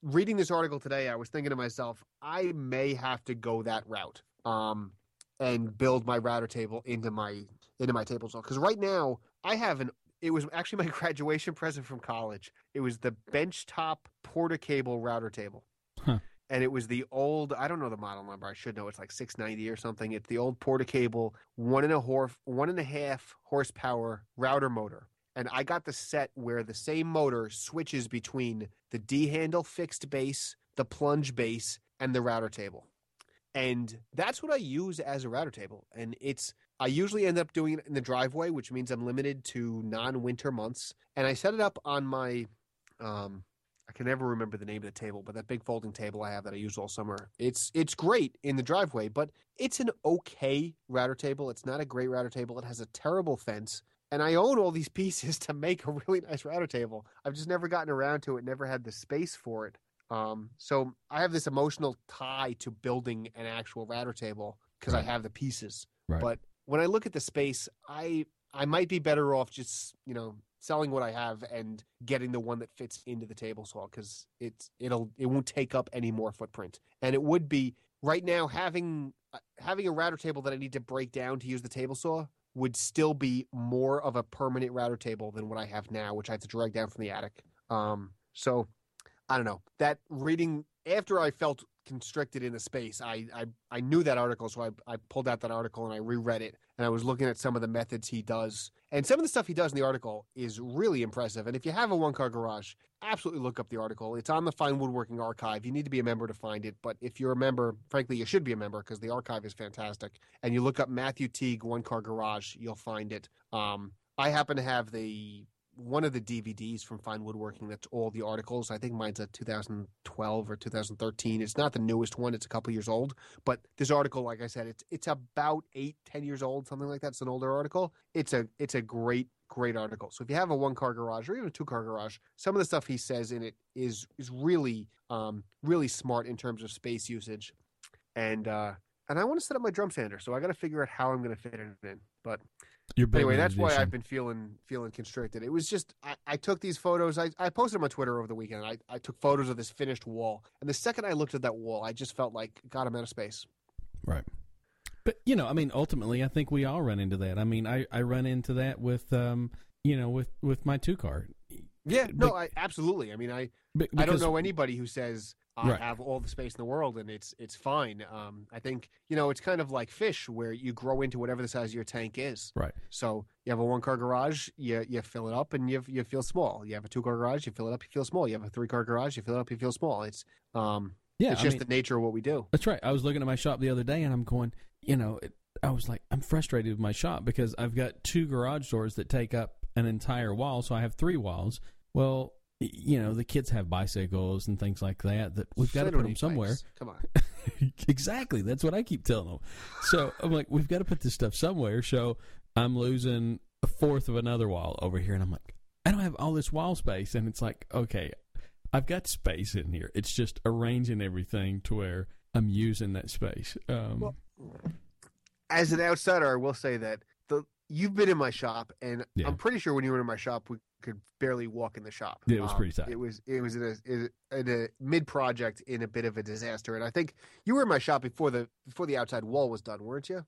reading this article today, I was thinking to myself, I may have to go that route, um, and build my router table into my into my table saw. Because right now, I have an. It was actually my graduation present from college. It was the benchtop Porter-Cable router table. Huh. And it was the old, I don't know the model number. I should know. It's like 690 or something. It's the old Porter-Cable, one and a horse, one and a half horsepower router motor and I got the set where the same motor switches between the D handle fixed base, the plunge base, and the router table. And that's what I use as a router table. And it's I usually end up doing it in the driveway, which means I'm limited to non-winter months. And I set it up on my um I can never remember the name of the table, but that big folding table I have that I use all summer. It's it's great in the driveway, but it's an okay router table. It's not a great router table. It has a terrible fence and I own all these pieces to make a really nice router table. I've just never gotten around to it, never had the space for it. Um, so I have this emotional tie to building an actual router table because Right. I have the pieces. Right. But when I look at the space, I I might be better off just you know selling what I have and getting the one that fits into the table saw because it's it'll it won't take up any more footprint. And it would be right now having uh, having a router table that I need to break down to use the table saw would still be more of a permanent router table than what I have now, which I have to drag down from the attic. Um, so I don't know that reading after I felt constricted in a space, I I, I knew that article, so I, I pulled out that article and I reread it, and I was looking at some of the methods he does, and some of the stuff he does in the article is really impressive. And if you have a one car garage, absolutely look up the article. It's on the Fine Woodworking Archive. You need to be a member to find it, but if you're a member, frankly, you should be a member because the archive is fantastic. And you look up Matthew Teague One Car Garage, you'll find it. Um, I happen to have the one of the DVDs from Fine Woodworking that's all the articles. I think mine's a 2012 or 2013. It's not the newest one. It's a couple years old. But this article, like I said, it's it's about eight, ten years old, something like that. It's an older article. It's a it's a great great article. So if you have a one car garage or even a two car garage, some of the stuff he says in it is is really um really smart in terms of space usage. And uh and I want to set up my drum sander, so I got to figure out how I'm going to fit it in. But anyway, that's why. I've been feeling feeling constricted. It was just I, I took these photos. I, I posted them on Twitter over the weekend. I, I took photos of this finished wall, and the second I looked at that wall, I just felt like God, I'm out of space. Right. But you know, I mean, ultimately, I think we all run into that. I mean, I, I run into that with um, you know, with with my two car. Yeah, no, I absolutely. I mean, I I don't know anybody who says I Right. have all the space in the world and it's it's fine. Um, I think you know it's kind of like fish, where you grow into whatever the size of your tank is. Right. So you have a one car garage, you you fill it up and you you feel small. You have a two car garage, you fill it up, you feel small. You have a three car garage, you fill it up, you feel small. It's um Yeah, it's I just mean, the nature of what we do. That's right. I was looking at my shop the other day, and I'm going, you know, it, I was like, I'm frustrated with my shop because I've got two garage doors that take up an entire wall, so I have three walls. Well, you know, the kids have bicycles and things like that that we've got to put them need somewhere. bikes. Come on. exactly. That's what I keep telling them. So I'm like, we've got to put this stuff somewhere. So I'm losing a fourth of another wall over here, and I'm like, I don't have all this wall space, and it's like, okay, I've got space in here. It's just arranging everything to where I'm using that space. Um, Well, As an outsider, I will say that the you've been in my shop, and Yeah. I'm pretty sure when you were in my shop, we could barely walk in the shop. Yeah, it was pretty um, tight. It was it was in a in a, mid project in a bit of a disaster, and I think you were in my shop before the before the outside wall was done, weren't you?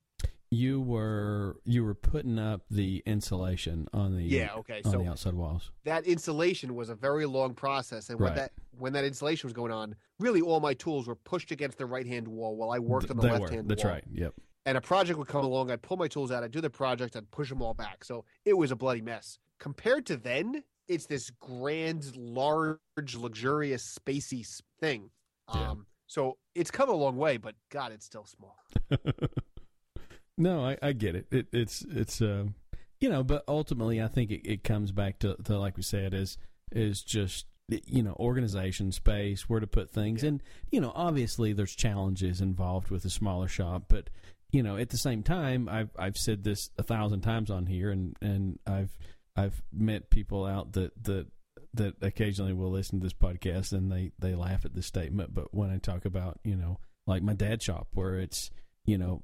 you were you were putting up the insulation on the Yeah. Okay. on So the outside walls. that insulation was a very long process, and when Right. that when that insulation was going on, really all my tools were pushed against the right hand wall while I worked on the left hand That's wall. right. Yep. And a project would come along, I'd pull my tools out, I'd do the project, I'd push them all back. So it was a bloody mess. Compared to then, it's this grand, large, luxurious, spacey thing. Yeah. Um, so it's come a long way, but God, it's still small. no, I, I get it. it it's it's uh, you know, but ultimately, I think it, it comes back to, to like we said is is just you know organization space where to put things and you know obviously there's challenges involved with a smaller shop but you know at the same time i've i've said this a thousand times on here and and i've i've met people out that that that occasionally will listen to this podcast and they they laugh at this statement. But when i talk about you know like my dad's shop where it's you know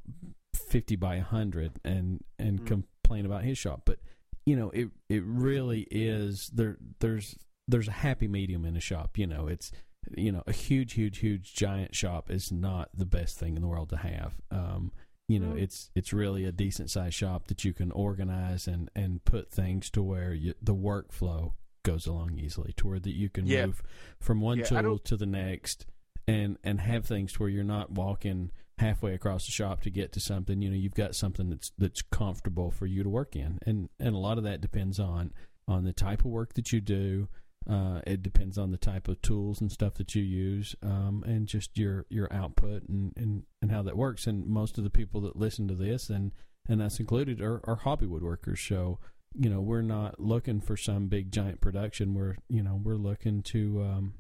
50 by 100 and and Mm. complain about his shop. But you know it it really is there there's there's a happy medium in a shop you know. It's you know a huge huge huge giant shop is not the best thing in the world to have. Um you know Mm. it's it's really a decent sized shop that you can organize and and put things to where you, the workflow goes along easily to where that you can Yeah. move from one Yeah, tool to the next and and have things to where you're not walking halfway across the shop to get to something you know you've got something that's that's comfortable for you to work in and and a lot of that depends on on the type of work that you do uh, it depends on the type of tools and stuff that you use um, and just your your output and, and and how that works. And most of the people that listen to this and and that's included are, are hobby woodworkers. So you know we're not looking for some big giant production. We're you know we're looking to um,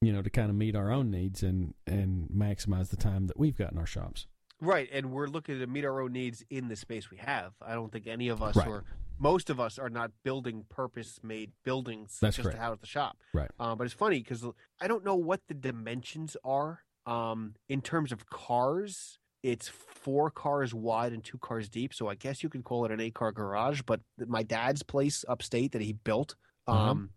you know to kind of meet our own needs and and maximize the time that we've got in our shops Right, and we're looking to meet our own needs in the space we have. I don't think any of us Right. or most of us are not building purpose-made buildings That's just correct. to house the shop. Right. Uh, but it's funny because I don't know what the dimensions are um, in terms of cars. It's four cars wide and two cars deep, so I guess you could call it an eight-car garage. But my dad's place upstate that he built, Uh-huh. um,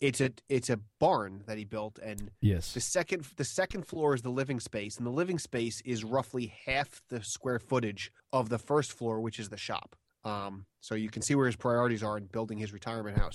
it's a it's a barn that he built, and Yes. the second the second floor is the living space, and the living space is roughly half the square footage of the first floor, which is the shop. Um, so you can see where his priorities are in building his retirement house.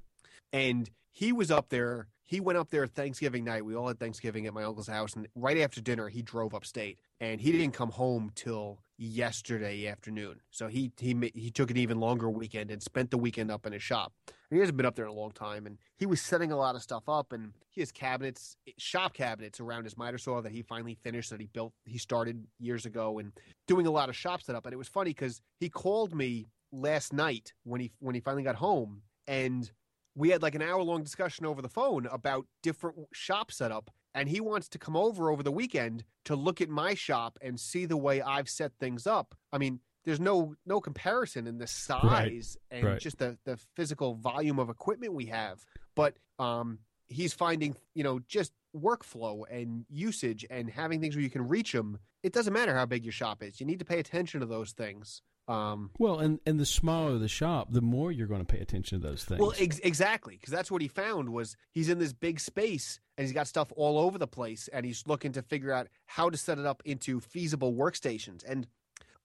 and he was up there. He went up there Thanksgiving night. We all had Thanksgiving at my uncle's house, and right after dinner, he drove upstate, and he didn't come home till yesterday afternoon. So he he he took an even longer weekend and spent the weekend up in his shop. And he hasn't been up there in a long time, and he was setting a lot of stuff up, and he has cabinets, eh, shop cabinets around his miter saw that he finally finished that he built, he started years ago, and doing a lot of shop setup. And it was funny because he called me last night when he when he finally got home, and we had like an hour long discussion over the phone about different shop setup and he wants to come over over the weekend to look at my shop and see the way I've set things up. I mean, there's no no comparison in the size and right. just the the physical volume of equipment we have, but um he's finding, you know, just workflow and usage and having things where you can reach them. It doesn't matter how big your shop is. You need to pay attention to those things. Um Well, and and the smaller the shop, the more you're going to pay attention to those things. Well, ex- exactly, because that's what he found was he's in this big space and he's got stuff all over the place, and he's looking to figure out how to set it up into feasible workstations. And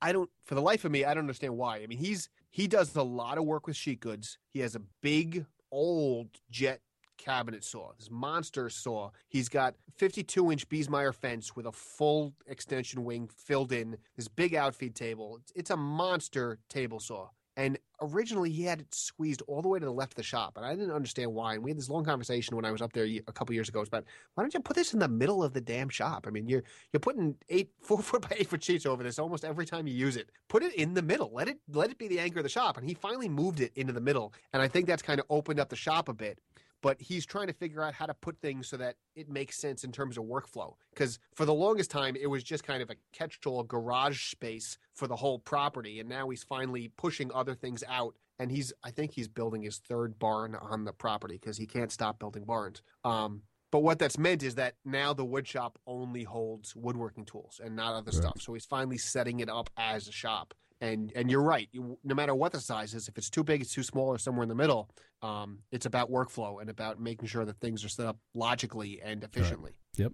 I don't, for the life of me, I don't understand why. I mean, he's he does a lot of work with sheet goods. He has a big old jet cabinet saw, this monster saw. He's got 52 inch Biesemeyer fence with a full extension wing filled in, this big outfeed table. It's, a monster table saw. And originally he had it squeezed all the way to the left of the shop, and I didn't understand why. And we had this long conversation when I was up there a couple years ago. About why don't you put this in the middle of the damn shop? I mean, you're you're putting eight four foot by eight foot sheets over this almost every time you use it. Put it in the middle. Let it let it be the anchor of the shop. And he finally moved it into the middle, and I think that's kind of opened up the shop a bit but he's trying to figure out how to put things so that it makes sense in terms of workflow. Because for the longest time, it was just kind of a catch-all garage space for the whole property, and now he's finally pushing other things out. And he's, I think, he's building his third barn on the property because he can't stop building barns. Um, but what that's meant is that now the wood shop only holds woodworking tools and not other Right. stuff. So he's finally setting it up as a shop. And and you're right. You, no matter what the size is, if it's too big, it's too small, or somewhere in the middle, um, it's about workflow and about making sure that things are set up logically and efficiently. Yep.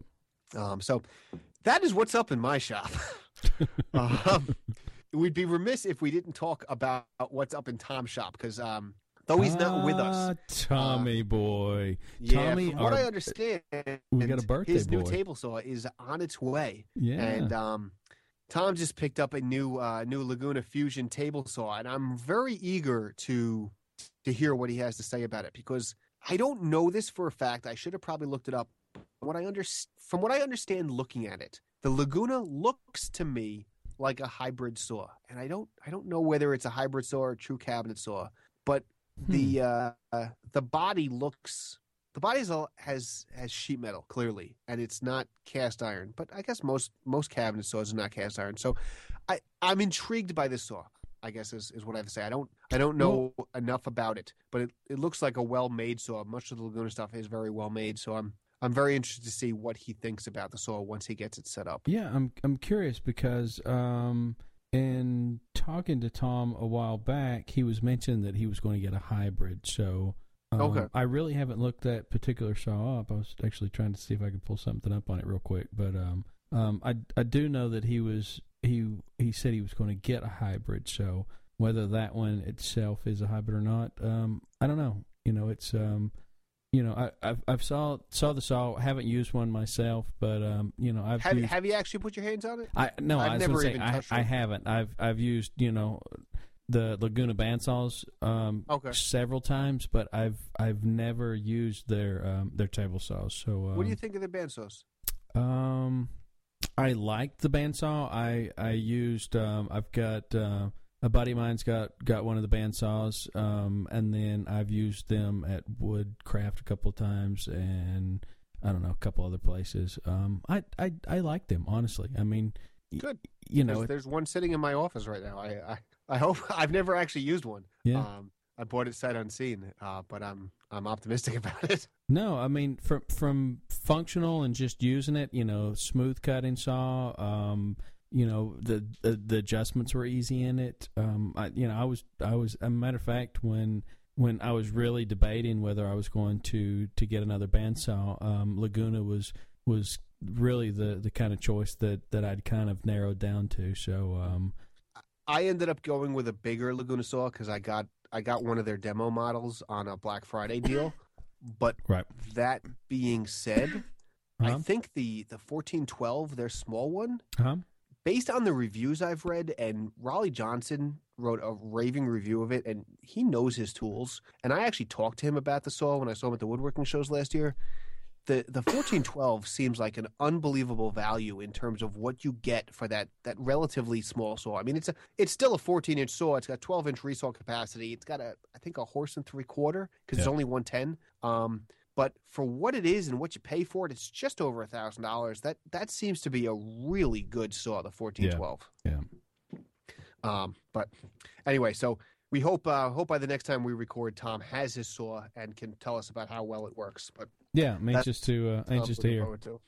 Um, so that is what's up in my shop. um, we'd be remiss if we didn't talk about what's up in Tom's shop because um, though he's not with us, Ah, Tommy boy. yeah, Tommy, from what our- I understand, We got a birthday his new table saw is on its way, Yeah. and um, Tom just picked up a new uh, new Laguna Fusion table saw, and I'm very eager to to hear what he has to say about it because I don't know this for a fact. I should have probably looked it up. What I under from what I understand, looking at it, the Laguna looks to me like a hybrid saw, and I don't I don't know whether it's a hybrid saw or a true cabinet saw, but Hmm. the uh, uh, the body looks the body is all, has has sheet metal clearly, and it's not cast iron. But I guess most most cabinet saws are not cast iron. So I I'm intrigued by this saw. I guess is, is what I have to say. I don't I don't know enough about it, but it, it looks like a well made saw. Much of the Laguna stuff is very well made. So I'm I'm very interested to see what he thinks about the saw once he gets it set up. Yeah, I'm I'm curious because um in talking to Tom a while back, he was mentioning that he was going to get a hybrid. So um, Okay. I really haven't looked that particular saw up. I was actually trying to see if I could pull something up on it real quick, but um um I I do know that he was he he said he was going to get a hybrid. So whether that one itself is a hybrid or not, um I don't know. You know, it's um you know, I, I've I've saw saw the saw. Haven't used one myself, but um, you know, I've Have used, have you actually put your hands on it? I no, I've I was never gonna say even I, touched I haven't. I've I've used you know the Laguna bandsaws um, Okay. several times, but I've I've never used their um, their table saws. So um, what do you think of the bandsaws? Um, I liked the bandsaw. I I used. Um, I've got uh, a buddy of mine's got got one of the bandsaws. Um, and then I've used them at Woodcraft a couple of times, and I don't know a couple other places. Um, I I I like them honestly. I mean, Good. You There's, know, it- there's one sitting in my office right now. I I, I hope I've never actually used one. yeah. Um, I bought it sight unseen, uh, but I'm I'm optimistic about it. No, I mean from from functional and just using it, you know, smooth cutting saw. Um, you know, the, the the adjustments were easy in it. Um, I you know, I was I was a matter of fact when when I was really debating whether I was going to to get another bandsaw, um, Laguna was was really the the kind of choice that that I'd kind of narrowed down to. So um, I ended up going with a bigger Laguna saw because I got I got one of their demo models on a Black Friday deal. But Right. that being said, I Uh-huh. think the the 1412, their small one, huh? based on the reviews I've read, and Raleigh Johnson wrote a raving review of it, and he knows his tools. And I actually talked to him about the saw when I saw him at the woodworking shows last year. The the 1412 seems like an unbelievable value in terms of what you get for that that relatively small saw. I mean, it's a it's still a 14 inch saw. It's got 12 inch resaw capacity. It's got a I think a horse and three quarter because it's only 110. Um, but for what it is and what you pay for it, it's just over a thousand dollars. That that seems to be a really good saw, the fourteen twelve. Yeah. Um, but anyway, so we hope uh, hope by the next time we record, Tom has his saw and can tell us about how well it works. But Yeah, I'm That's- anxious to uh, anxious to hear. to.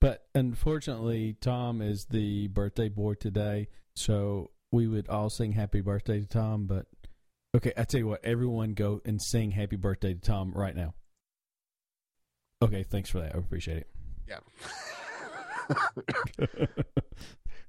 But unfortunately, Tom is the birthday boy today, so we would all sing happy birthday to Tom. But okay, I tell you what, everyone go and sing happy birthday to Tom right now. Okay, thanks for that. I appreciate it. Yeah.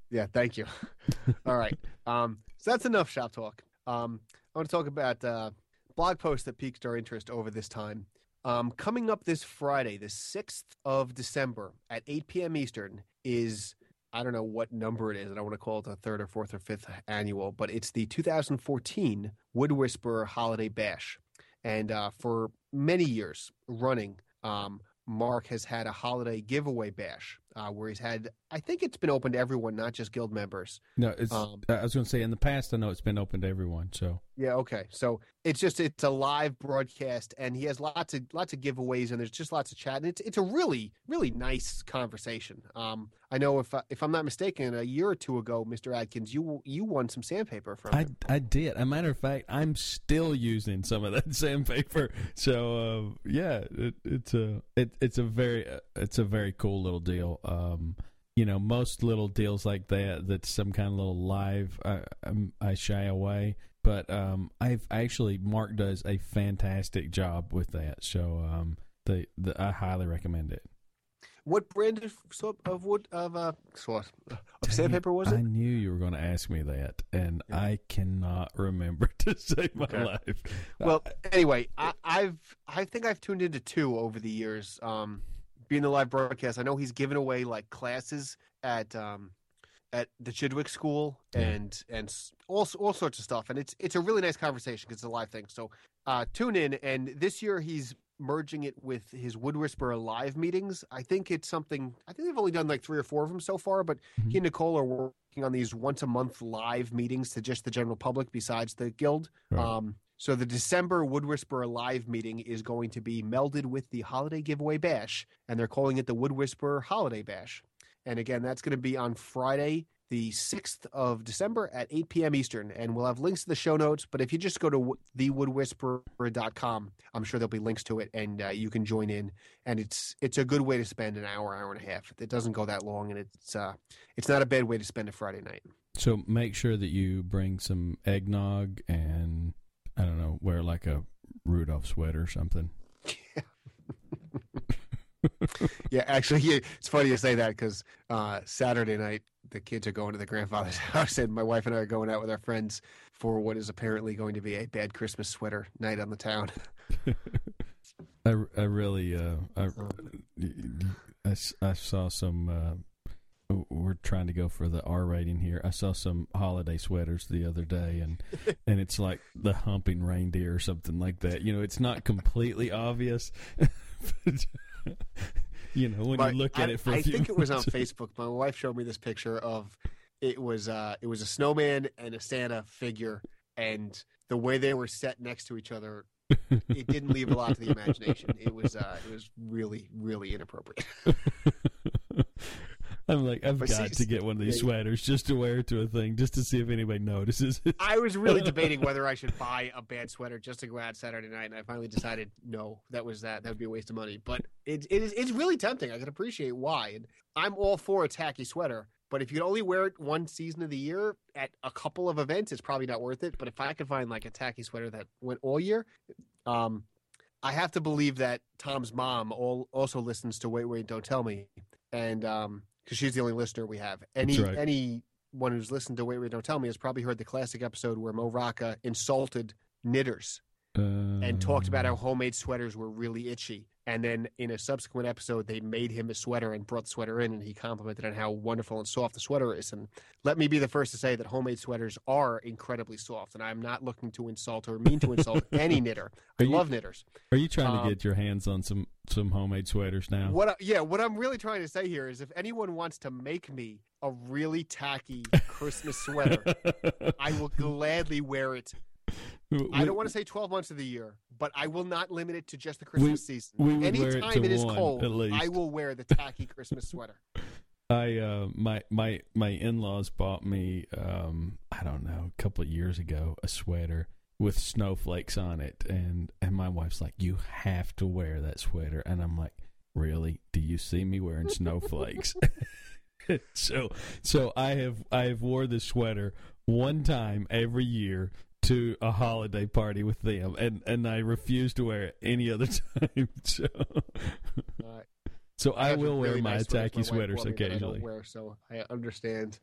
yeah, thank you. All right. Um, so that's enough shop talk. Um, I want to talk about uh, blog posts that piqued our interest over this time. Um, coming up this Friday, the 6th of December at 8 p.m. Eastern, is I don't know what number it is. I don't want to call it the third or fourth or fifth annual, but it's the 2014 Wood Whisperer Holiday Bash. And uh, for many years running, um, Marc has had a holiday giveaway bash uh, where he's had, I think it's been open to everyone, not just guild members. No, it's. Um, I was going to say in the past, I know it's been open to everyone. So Yeah, okay. So it's just it's a live broadcast, and he has lots of lots of giveaways, and there's just lots of chat, and it's it's a really really nice conversation. Um, I know if if I'm not mistaken, a year or two ago, Mr. Adkins, you you won some sandpaper from I him. I did. A matter of fact, I'm still using some of that sandpaper. So uh, yeah, it, it's a it, it's a very uh, it's a very cool little deal. Um, you know, most little deals like that that's some kind of little live. I I'm, shy away, but um, I've actually Marc does a fantastic job with that. So um, the, the I highly recommend it. What brand of soap of wood of uh of sandpaper was it? I knew you were going to ask me that, and Yeah. I cannot remember to save my Okay. life. Well, anyway, I, I've I think I've tuned into two over the years. Um, being the live broadcast, I know he's given away like classes at um, at the Chidwick School Yeah. and and all all sorts of stuff, and it's it's a really nice conversation because it's a live thing. So uh, tune in, and this year he's merging it with his Wood Whisperer live meetings. I think it's something. I think they've only done like three or four of them so far, but he and Nicole are working on these once a month live meetings to just the general public besides the guild. Right. Um, so the December Wood Whisperer live meeting is going to be melded with the holiday giveaway bash, and they're calling it the Wood Whisperer Holiday Bash. And again, that's going to be on Friday, the 6th of December at 8 p.m. Eastern. And we'll have links to the show notes. But if you just go to thewoodwhisperer.com, I'm sure there'll be links to it, and uh, you can join in. And it's it's a good way to spend an hour, hour and a half. It doesn't go that long, and it's uh, it's not a bad way to spend a Friday night. So make sure that you bring some eggnog and I don't know, wear like a Rudolph sweater or something. Yeah, yeah actually, yeah, it's funny you say that because uh, Saturday night the kids are going to the grandfather's house, and my wife and I are going out with our friends for what is apparently going to be a bad Christmas sweater night on the town. I, I really uh, I, I s- I saw some. We're trying to go for the R rating here. I saw some holiday sweaters the other day, and and it's like the humping reindeer or something like that. You know, it's not completely obvious. but, you know, when But you look at I, it for I think it was on. Facebook. My wife showed me this picture of it was uh, it was a snowman and a Santa figure, and the way they were set next to each other, it didn't leave a lot to the imagination. It was uh, it was really really inappropriate. I'm like, I've But got see- to get one of these yeah, sweaters just to wear to a thing, just to see if anybody notices. I was really debating whether I should buy a bad sweater just to go out Saturday night, and I finally decided no, that was that. That would be a waste of money. But it, it is it's really tempting. I can appreciate why, and I'm all for a tacky sweater. But if you can only wear it one season of the year at a couple of events, it's probably not worth it. But if I could find like a tacky sweater that went all year, um, I have to believe that Tom's mom all, also listens to Wait Wait Don't Tell Me, and um, because she's the only listener we have. Any right. anyone who's listened to Wait Wait Don't Tell Me has probably heard the classic episode where Mo Rocca insulted knitters and talked about how homemade sweaters were really itchy. And then in a subsequent episode, they made him a sweater and brought the sweater in, and he complimented on how wonderful and soft the sweater is. And let me be the first to say that homemade sweaters are incredibly soft, and I'm not looking to insult or mean to insult any knitter. I you- love knitters. Are you trying to um, get your hands on some some homemade sweaters now? What? I, yeah, what I'm really trying to say here is, if anyone wants to make me a really tacky Christmas sweater, I will gladly wear it. I don't want to say 12 months of the year, but I will not limit it to just the Christmas season. we wear it it is one, cold. I will wear the tacky Christmas sweater. I uh my my my in-laws bought me um I don't know a couple of years ago a sweater with snowflakes on it and and my wife's like you have to wear that sweater and I'm like really do you see me wearing snowflakes so so I have I have wore this sweater one time every year to a holiday party with them and and I refuse to wear it any other time so so I, some will wear really my nice sweaters tacky sweaters me that I occasionally wear, so I understand.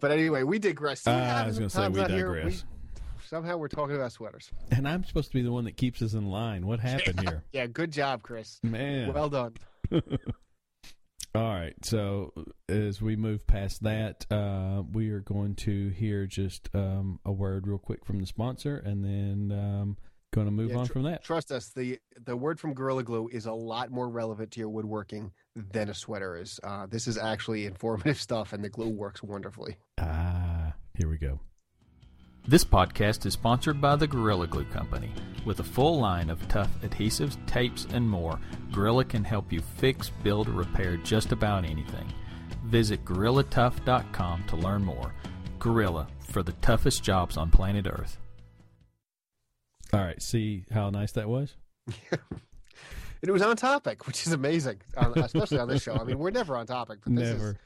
But anyway, we digress. Uh, I was going to say we here? digress. somehow we're talking about sweaters. And I'm supposed to be the one that keeps us in line. What happened here? Yeah, good job, Chris. Man. Well done. All right. So as we move past that, uh, we are going to hear just um, a word real quick from the sponsor and then um, going to move Yeah, on from that. Trust us, the the word from Gorilla Glue is a lot more relevant to your woodworking than a sweater is. Uh, this is actually informative stuff, and the glue works wonderfully. Ah, here we go. This podcast is sponsored by the Gorilla Glue Company. With a full line of tough adhesives, tapes, and more, Gorilla can help you fix, build, or repair just about anything. Visit GorillaTough.com to learn more. Gorilla, for the toughest jobs on planet Earth. All right. See how nice that was? And it was on topic, which is amazing, uh, especially on this show. I mean, we're never on topic, but this Never. is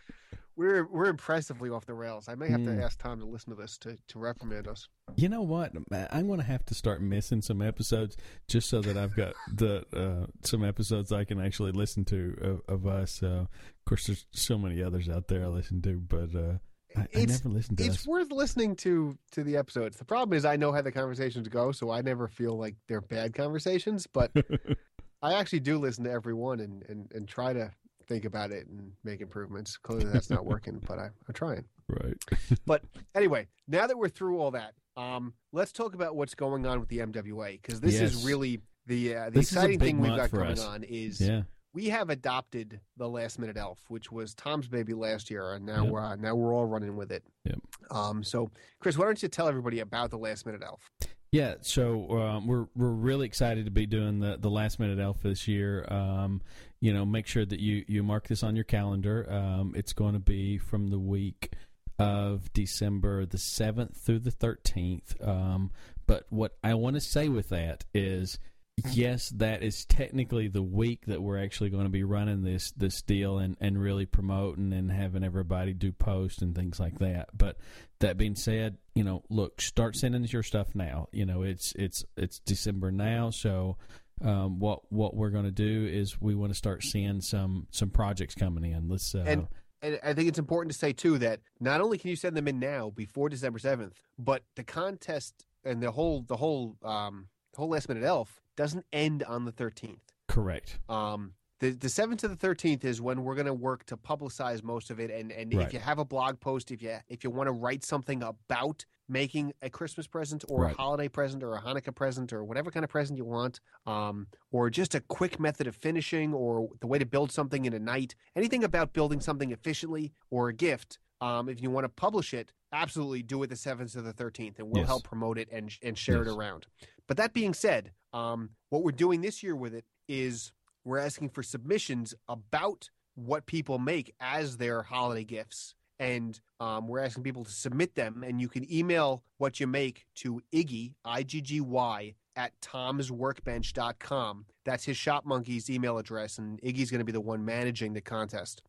we're we're impressively off the rails. I may have Mm. to ask Tom to listen to this to, to reprimand us. You know what? I'm going to have to start missing some episodes just so that I've got the uh, some episodes I can actually listen to of, of us. Uh, of course, there's so many others out there I listen to, but uh, I, I never listen to It's us. worth listening to to the episodes. The problem is I know how the conversations go, so I never feel like they're bad conversations. But I actually do listen to every one and, and, and try to think about it and make improvements. Clearly, that's not working, but I, I'm trying. right. But anyway, now that we're through all that, um, let's talk about what's going on with the MWA because this Yes. is really the uh, the This exciting thing we've got going us. on is Yeah. we have adopted the last minute elf, which was Tom's baby last year, and now Yep. we're uh, now we're all running with it. Yep. Um. So, Chris, why don't you tell everybody about the last minute elf? Yeah, so um, we're we're really excited to be doing the the last minute elf this year. Um, you know, make sure that you you mark this on your calendar. Um, it's going to be from the week of December the seventh through the thirteenth. Um, but what I want to say with that is, yes, that is technically the week that we're actually going to be running this this deal and and really promoting and having everybody do posts and things like that. But that being said, you know, look, start sending us your stuff now. You know, it's it's it's December now, so um, what what we're going to do is we want to start seeing some some projects coming in. Let's uh, And- And I think it's important to say too that not only can you send them in now before December seventh, but the contest and the whole the whole um whole last minute elf doesn't end on the thirteenth. correct. Um, the the seventh to the thirteenth is when we're going to work to publicize most of it. And and Right. if you have a blog post, if you if you want to write something about making a Christmas present or Right. a holiday present or a Hanukkah present or whatever kind of present you want, um, or just a quick method of finishing or the way to build something in a night, anything about building something efficiently or a gift. Um, if you want to publish it, absolutely do it the seventh to the thirteenth, and we'll Yes. help promote it and and share Yes. it around. But that being said, um, what we're doing this year with it is we're asking for submissions about what people make as their holiday gifts. And um, we're asking people to submit them, and you can email what you make to Iggy, I G G Y, at tomsworkbench.com. That's his Shop Monkey's email address, and Iggy's going to be the one managing the contest.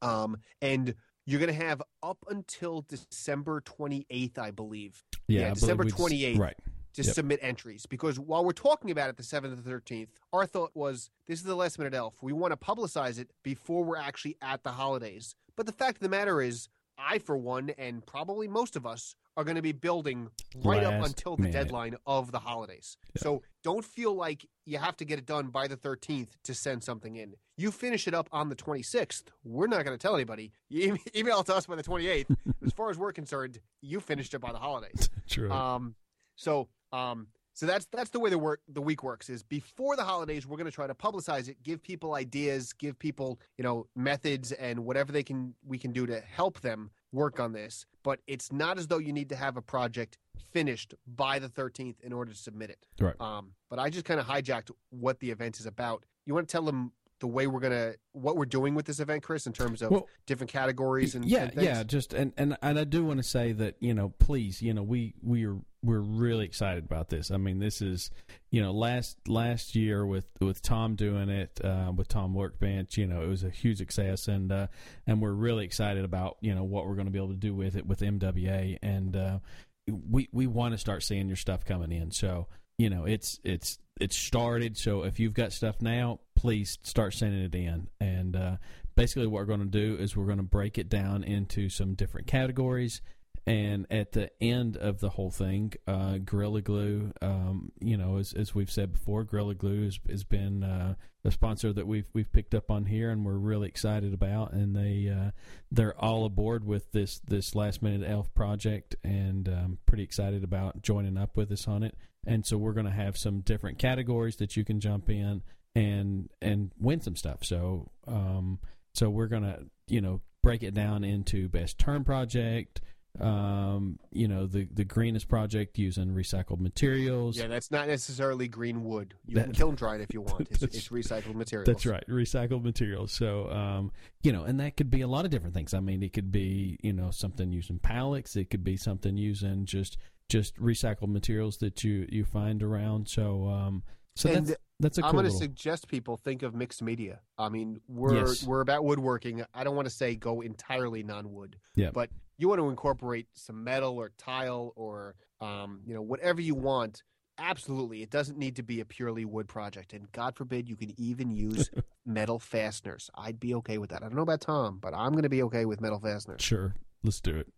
Um, and you're going to have up until December 28th, I believe. Yeah, Yeah, I December believe 28th. Right. To Yep. submit entries because while we're talking about it the 7th and the 13th, our thought was this is the last minute elf. We want to publicize it before we're actually at the holidays. But the fact of the matter is, I, for one, and probably most of us, are going to be building right up until the minute. deadline of the holidays. Yeah. So don't feel like you have to get it done by the 13th to send something in. You finish it up on the 26th. We're not going to tell anybody. You em- email it to us by the 28th. as far as we're concerned, you finished it by the holidays. True. Um, so um, so that's that's the way the work the week works. Is before the holidays, we're going to try to publicize it, give people ideas, give people you know methods and whatever they can we can do to help them work on this. But it's not as though you need to have a project finished by the 13th in order to submit it. Right. Um, but I just kind of hijacked what the event is about. You want to tell them the way we're gonna what we're doing with this event, Chris, in terms of Well, different categories and yeah, and things? yeah. Just and, and and I do want to say that you know, please, you know, we we are we're really excited about this. I mean, this is you know last last year with with Tom doing it uh, with Tom Workbench. You know, it was a huge success, and uh, and we're really excited about you know what we're going to be able to do with it with MWA, and uh, we we want to start seeing your stuff coming in. So you know, it's it's it's started. So if you've got stuff now, please start sending it in, and uh, basically what we're going to do is we're going to break it down into some different categories. And at the end of the whole thing uh, gorilla glue um, you know as, as we've said before gorilla glue has, has been uh, a sponsor that we've we've picked up on here and we're really excited about. And they uh, they're all aboard with this this last minute elf project and um, pretty excited about joining up with us on it. And so we're going to have some different categories that you can jump in and and win some stuff so um, so we're gonna, you know, break it down into best turned project, um, you know, the the greenest project using recycled materials. Yeah, that's not necessarily green wood. You That- can kiln dry it if you want. It's, it's recycled materials. That's right, recycled materials. So, um, you know, and that could be a lot of different things. I mean, it could be, you know, something using pallets. It could be something using just just recycled materials that you you find around. So, um, so And that's that's a cool I'm going to suggest people think of mixed media. I mean, we're Yes. we're about woodworking. I don't want to say go entirely non-wood. Yeah. But you want to incorporate some metal or tile or um, you know whatever you want. Absolutely, it doesn't need to be a purely wood project. And God forbid you can even use metal fasteners. I'd be okay with that. I don't know about Tom, but I'm going to be okay with metal fasteners. Sure, let's do it.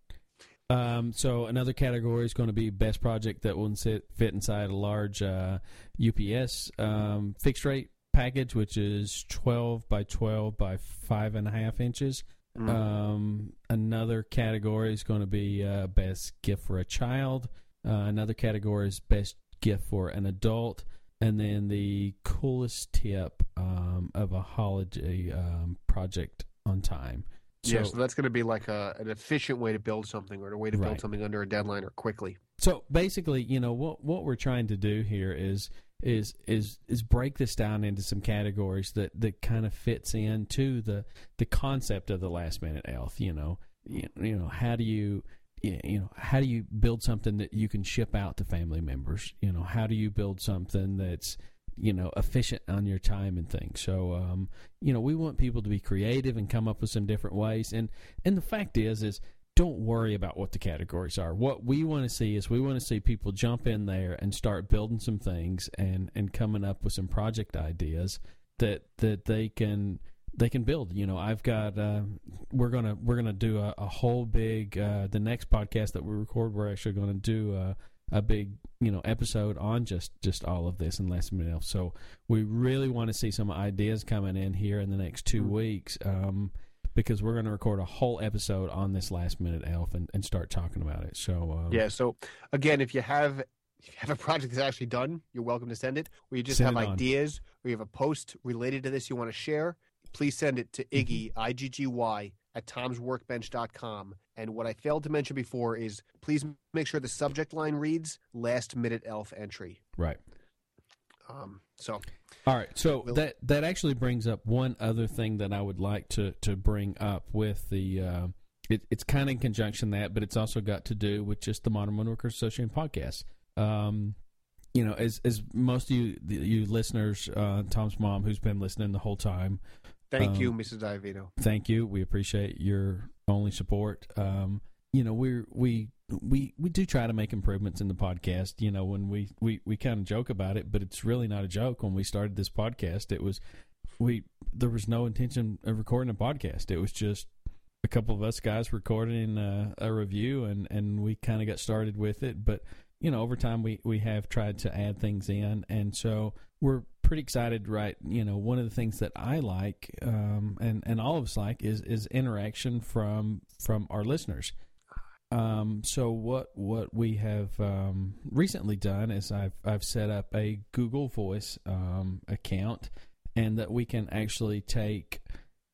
Um, so another category is going to be best project that will sit, fit inside a large uh, UPS um, fixed rate package, which is twelve by twelve by five and a half inches. Mm. Um, another category is going to be uh, best gift for a child. Uh, another category is best gift for an adult, and then the coolest tip um, of a holiday um, project on time. Yeah, so that's going to be like a, an efficient way to build something or a way to build Right. something under a deadline or quickly. So basically, you know what what we're trying to do here is is is is break this down into some categories that that kind of fits into the the concept of the last minute elf. You know, you, you know how do you you you know how do you build something that you can ship out to family members? You know, how do you build something that's you know efficient on your time and things. So um, you know, we want people to be creative and come up with some different ways. And and the fact is is don't worry about what the categories are. What we want to see is we want to see people jump in there and start building some things and and coming up with some project ideas that that they can they can build. You know, I've got uh, we're gonna we're gonna do a, a whole big uh, the next podcast that we record. We're actually to do a, a big you know episode on just just all of this and last minute elf. So we really want to see some ideas coming in here in the next two Mhm. weeks. Um, because we're going to record a whole episode on this last minute elf and, and start talking about it. So um, Yeah. So again, if you have if you have a project that's actually done, you're welcome to send it. Or you just have it on. ideas, or you have a post related to this you want to share, please send it to Mm-hmm. Iggy I G G Y at tomsworkbench.com. And what I failed to mention before is please make sure the subject line reads last minute elf entry. right. Um, so, all right. So We'll- that that actually brings up one other thing that I would like to to bring up with the. Uh, it, it's kind of in conjunction that, but it's also got to do with just the Modern Woodworkers Association podcast. Um, you know, as as most of you you listeners, uh, Tom's mom, who's been listening the whole time, thank Um, you, Mrs. Iovino. thank you. We appreciate your only support. Um, you know, we we we we do try to make improvements in the podcast. You know, when we we we kind of joke about it, but it's really not a joke. When we started this podcast, it was we there was no intention of recording a podcast. It was just a couple of us guys recording uh, a review, and and we kind of got started with it. But you know, over time we we have tried to add things in, and so we're pretty excited. Right, you know, one of the things that I like, um, and and all of us like, is is interaction from from our listeners. Um, so what what we have um, recently done is I've I've set up a Google Voice um, account, and that we can actually take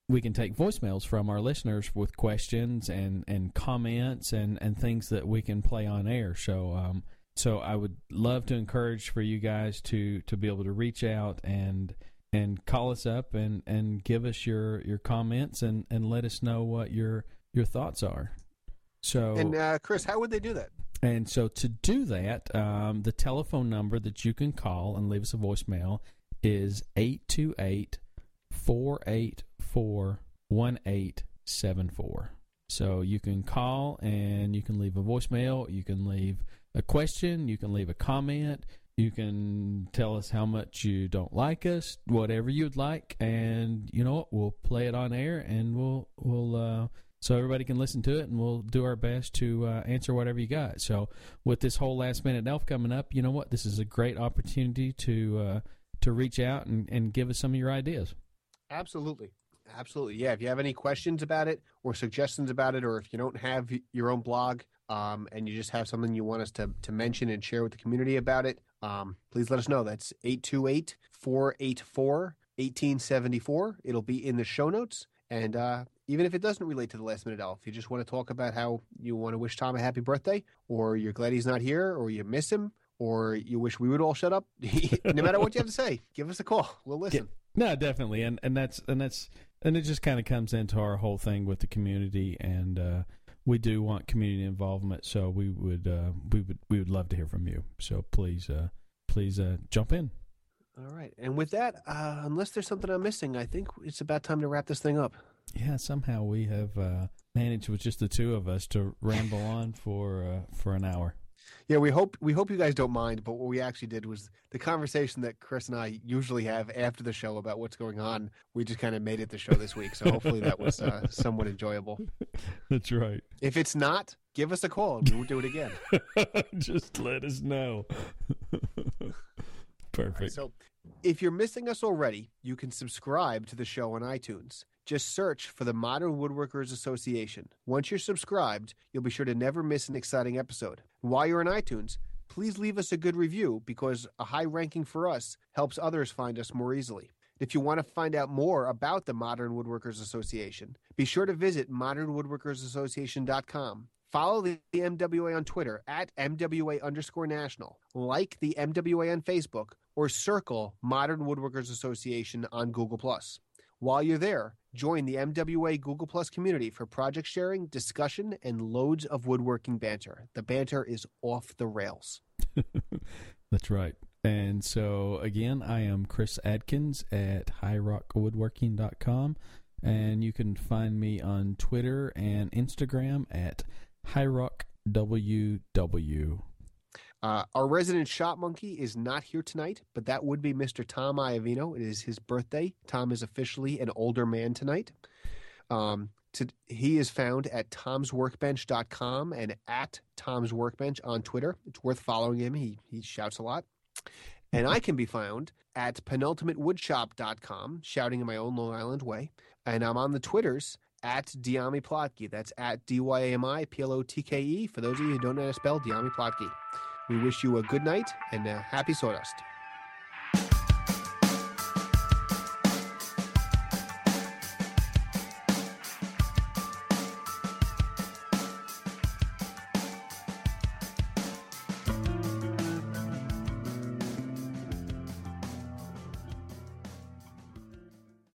we can take voicemails from our listeners with questions and, and comments and, and things that we can play on air. So um, so I would love to encourage for you guys to, to be able to reach out and and call us up and, and give us your, your comments and, and let us know what your your thoughts are. So And uh, Chris, how would they do that? and so to do that, um, the telephone number that you can call and leave us a voicemail is 828 484 1874. So you can call and you can leave a voicemail, you can leave a question, you can leave a comment, you can tell us how much you don't like us, whatever you'd like, and you know what, we'll play it on air and we'll we'll uh so everybody can listen to it and we'll do our best to uh, answer whatever you got. So with this whole last minute elf coming up, you know what? This is a great opportunity to uh, to reach out and, and give us some of your ideas. Absolutely. Absolutely. Yeah. If you have any questions about it or suggestions about it, or if you don't have your own blog um, and you just have something you want us to, to mention and share with the community about it, um, please let us know. That's 828 484 1874. It'll be in the show notes. And uh, even if it doesn't relate to the last minute elf, you just want to talk about how you want to wish Tom a happy birthday, or you're glad he's not here, or you miss him, or you wish we would all shut up, no matter what you have to say, give us a call. We'll listen. No, definitely, and and that's and that's and it just kind of comes into our whole thing with the community, and uh, we do want community involvement. So we would uh, we would we would love to hear from you. So please uh, please uh, jump in. All right. And with that, uh, unless there's something I'm missing, I think it's about time to wrap this thing up. Yeah, somehow we have uh, managed with just the two of us to ramble on for uh, for an hour. Yeah, we hope we hope you guys don't mind, but what we actually did was the conversation that Chris and I usually have after the show about what's going on. We just kind of made it the show this week, so hopefully that was uh, somewhat enjoyable. That's right. If it's not, give us a call and we'll do it again. just let us know. Perfect. So, if you're missing us already, you can subscribe to the show on iTunes. Just search for the Modern Woodworkers Association. Once you're subscribed, you'll be sure to never miss an exciting episode. While you're on iTunes, please leave us a good review because a high ranking for us helps others find us more easily. If you want to find out more about the Modern Woodworkers Association, be sure to visit modernwoodworkersassociation.com. Follow the MWA on Twitter at MWA underscore national, like the MWA on Facebook, or circle Modern Woodworkers Association on Google. While you're there, join the MWA Google Plus community for project sharing, discussion, and loads of woodworking banter. The banter is off the rails. That's right. And so, again, I am Chris Adkins at highrockwoodworking.com. And you can find me on Twitter and Instagram at highrockWW. Uh, our resident shop monkey is not here tonight, but that would be Mr. Tom Iovino. It is his birthday. Tom is officially an older man tonight. Um, to, he is found at tomsworkbench.com and at Tom's Workbench on Twitter. It's worth following him. He, he shouts a lot. And I can be found at penultimatewoodshop.com, shouting in my own Long Island way. And I'm on the Twitters at Dyami Plotke. That's at D Y A M I P L O T K E. For those of you who don't know how to spell, Dyami Plotke. We wish you a good night and a happy sawdust.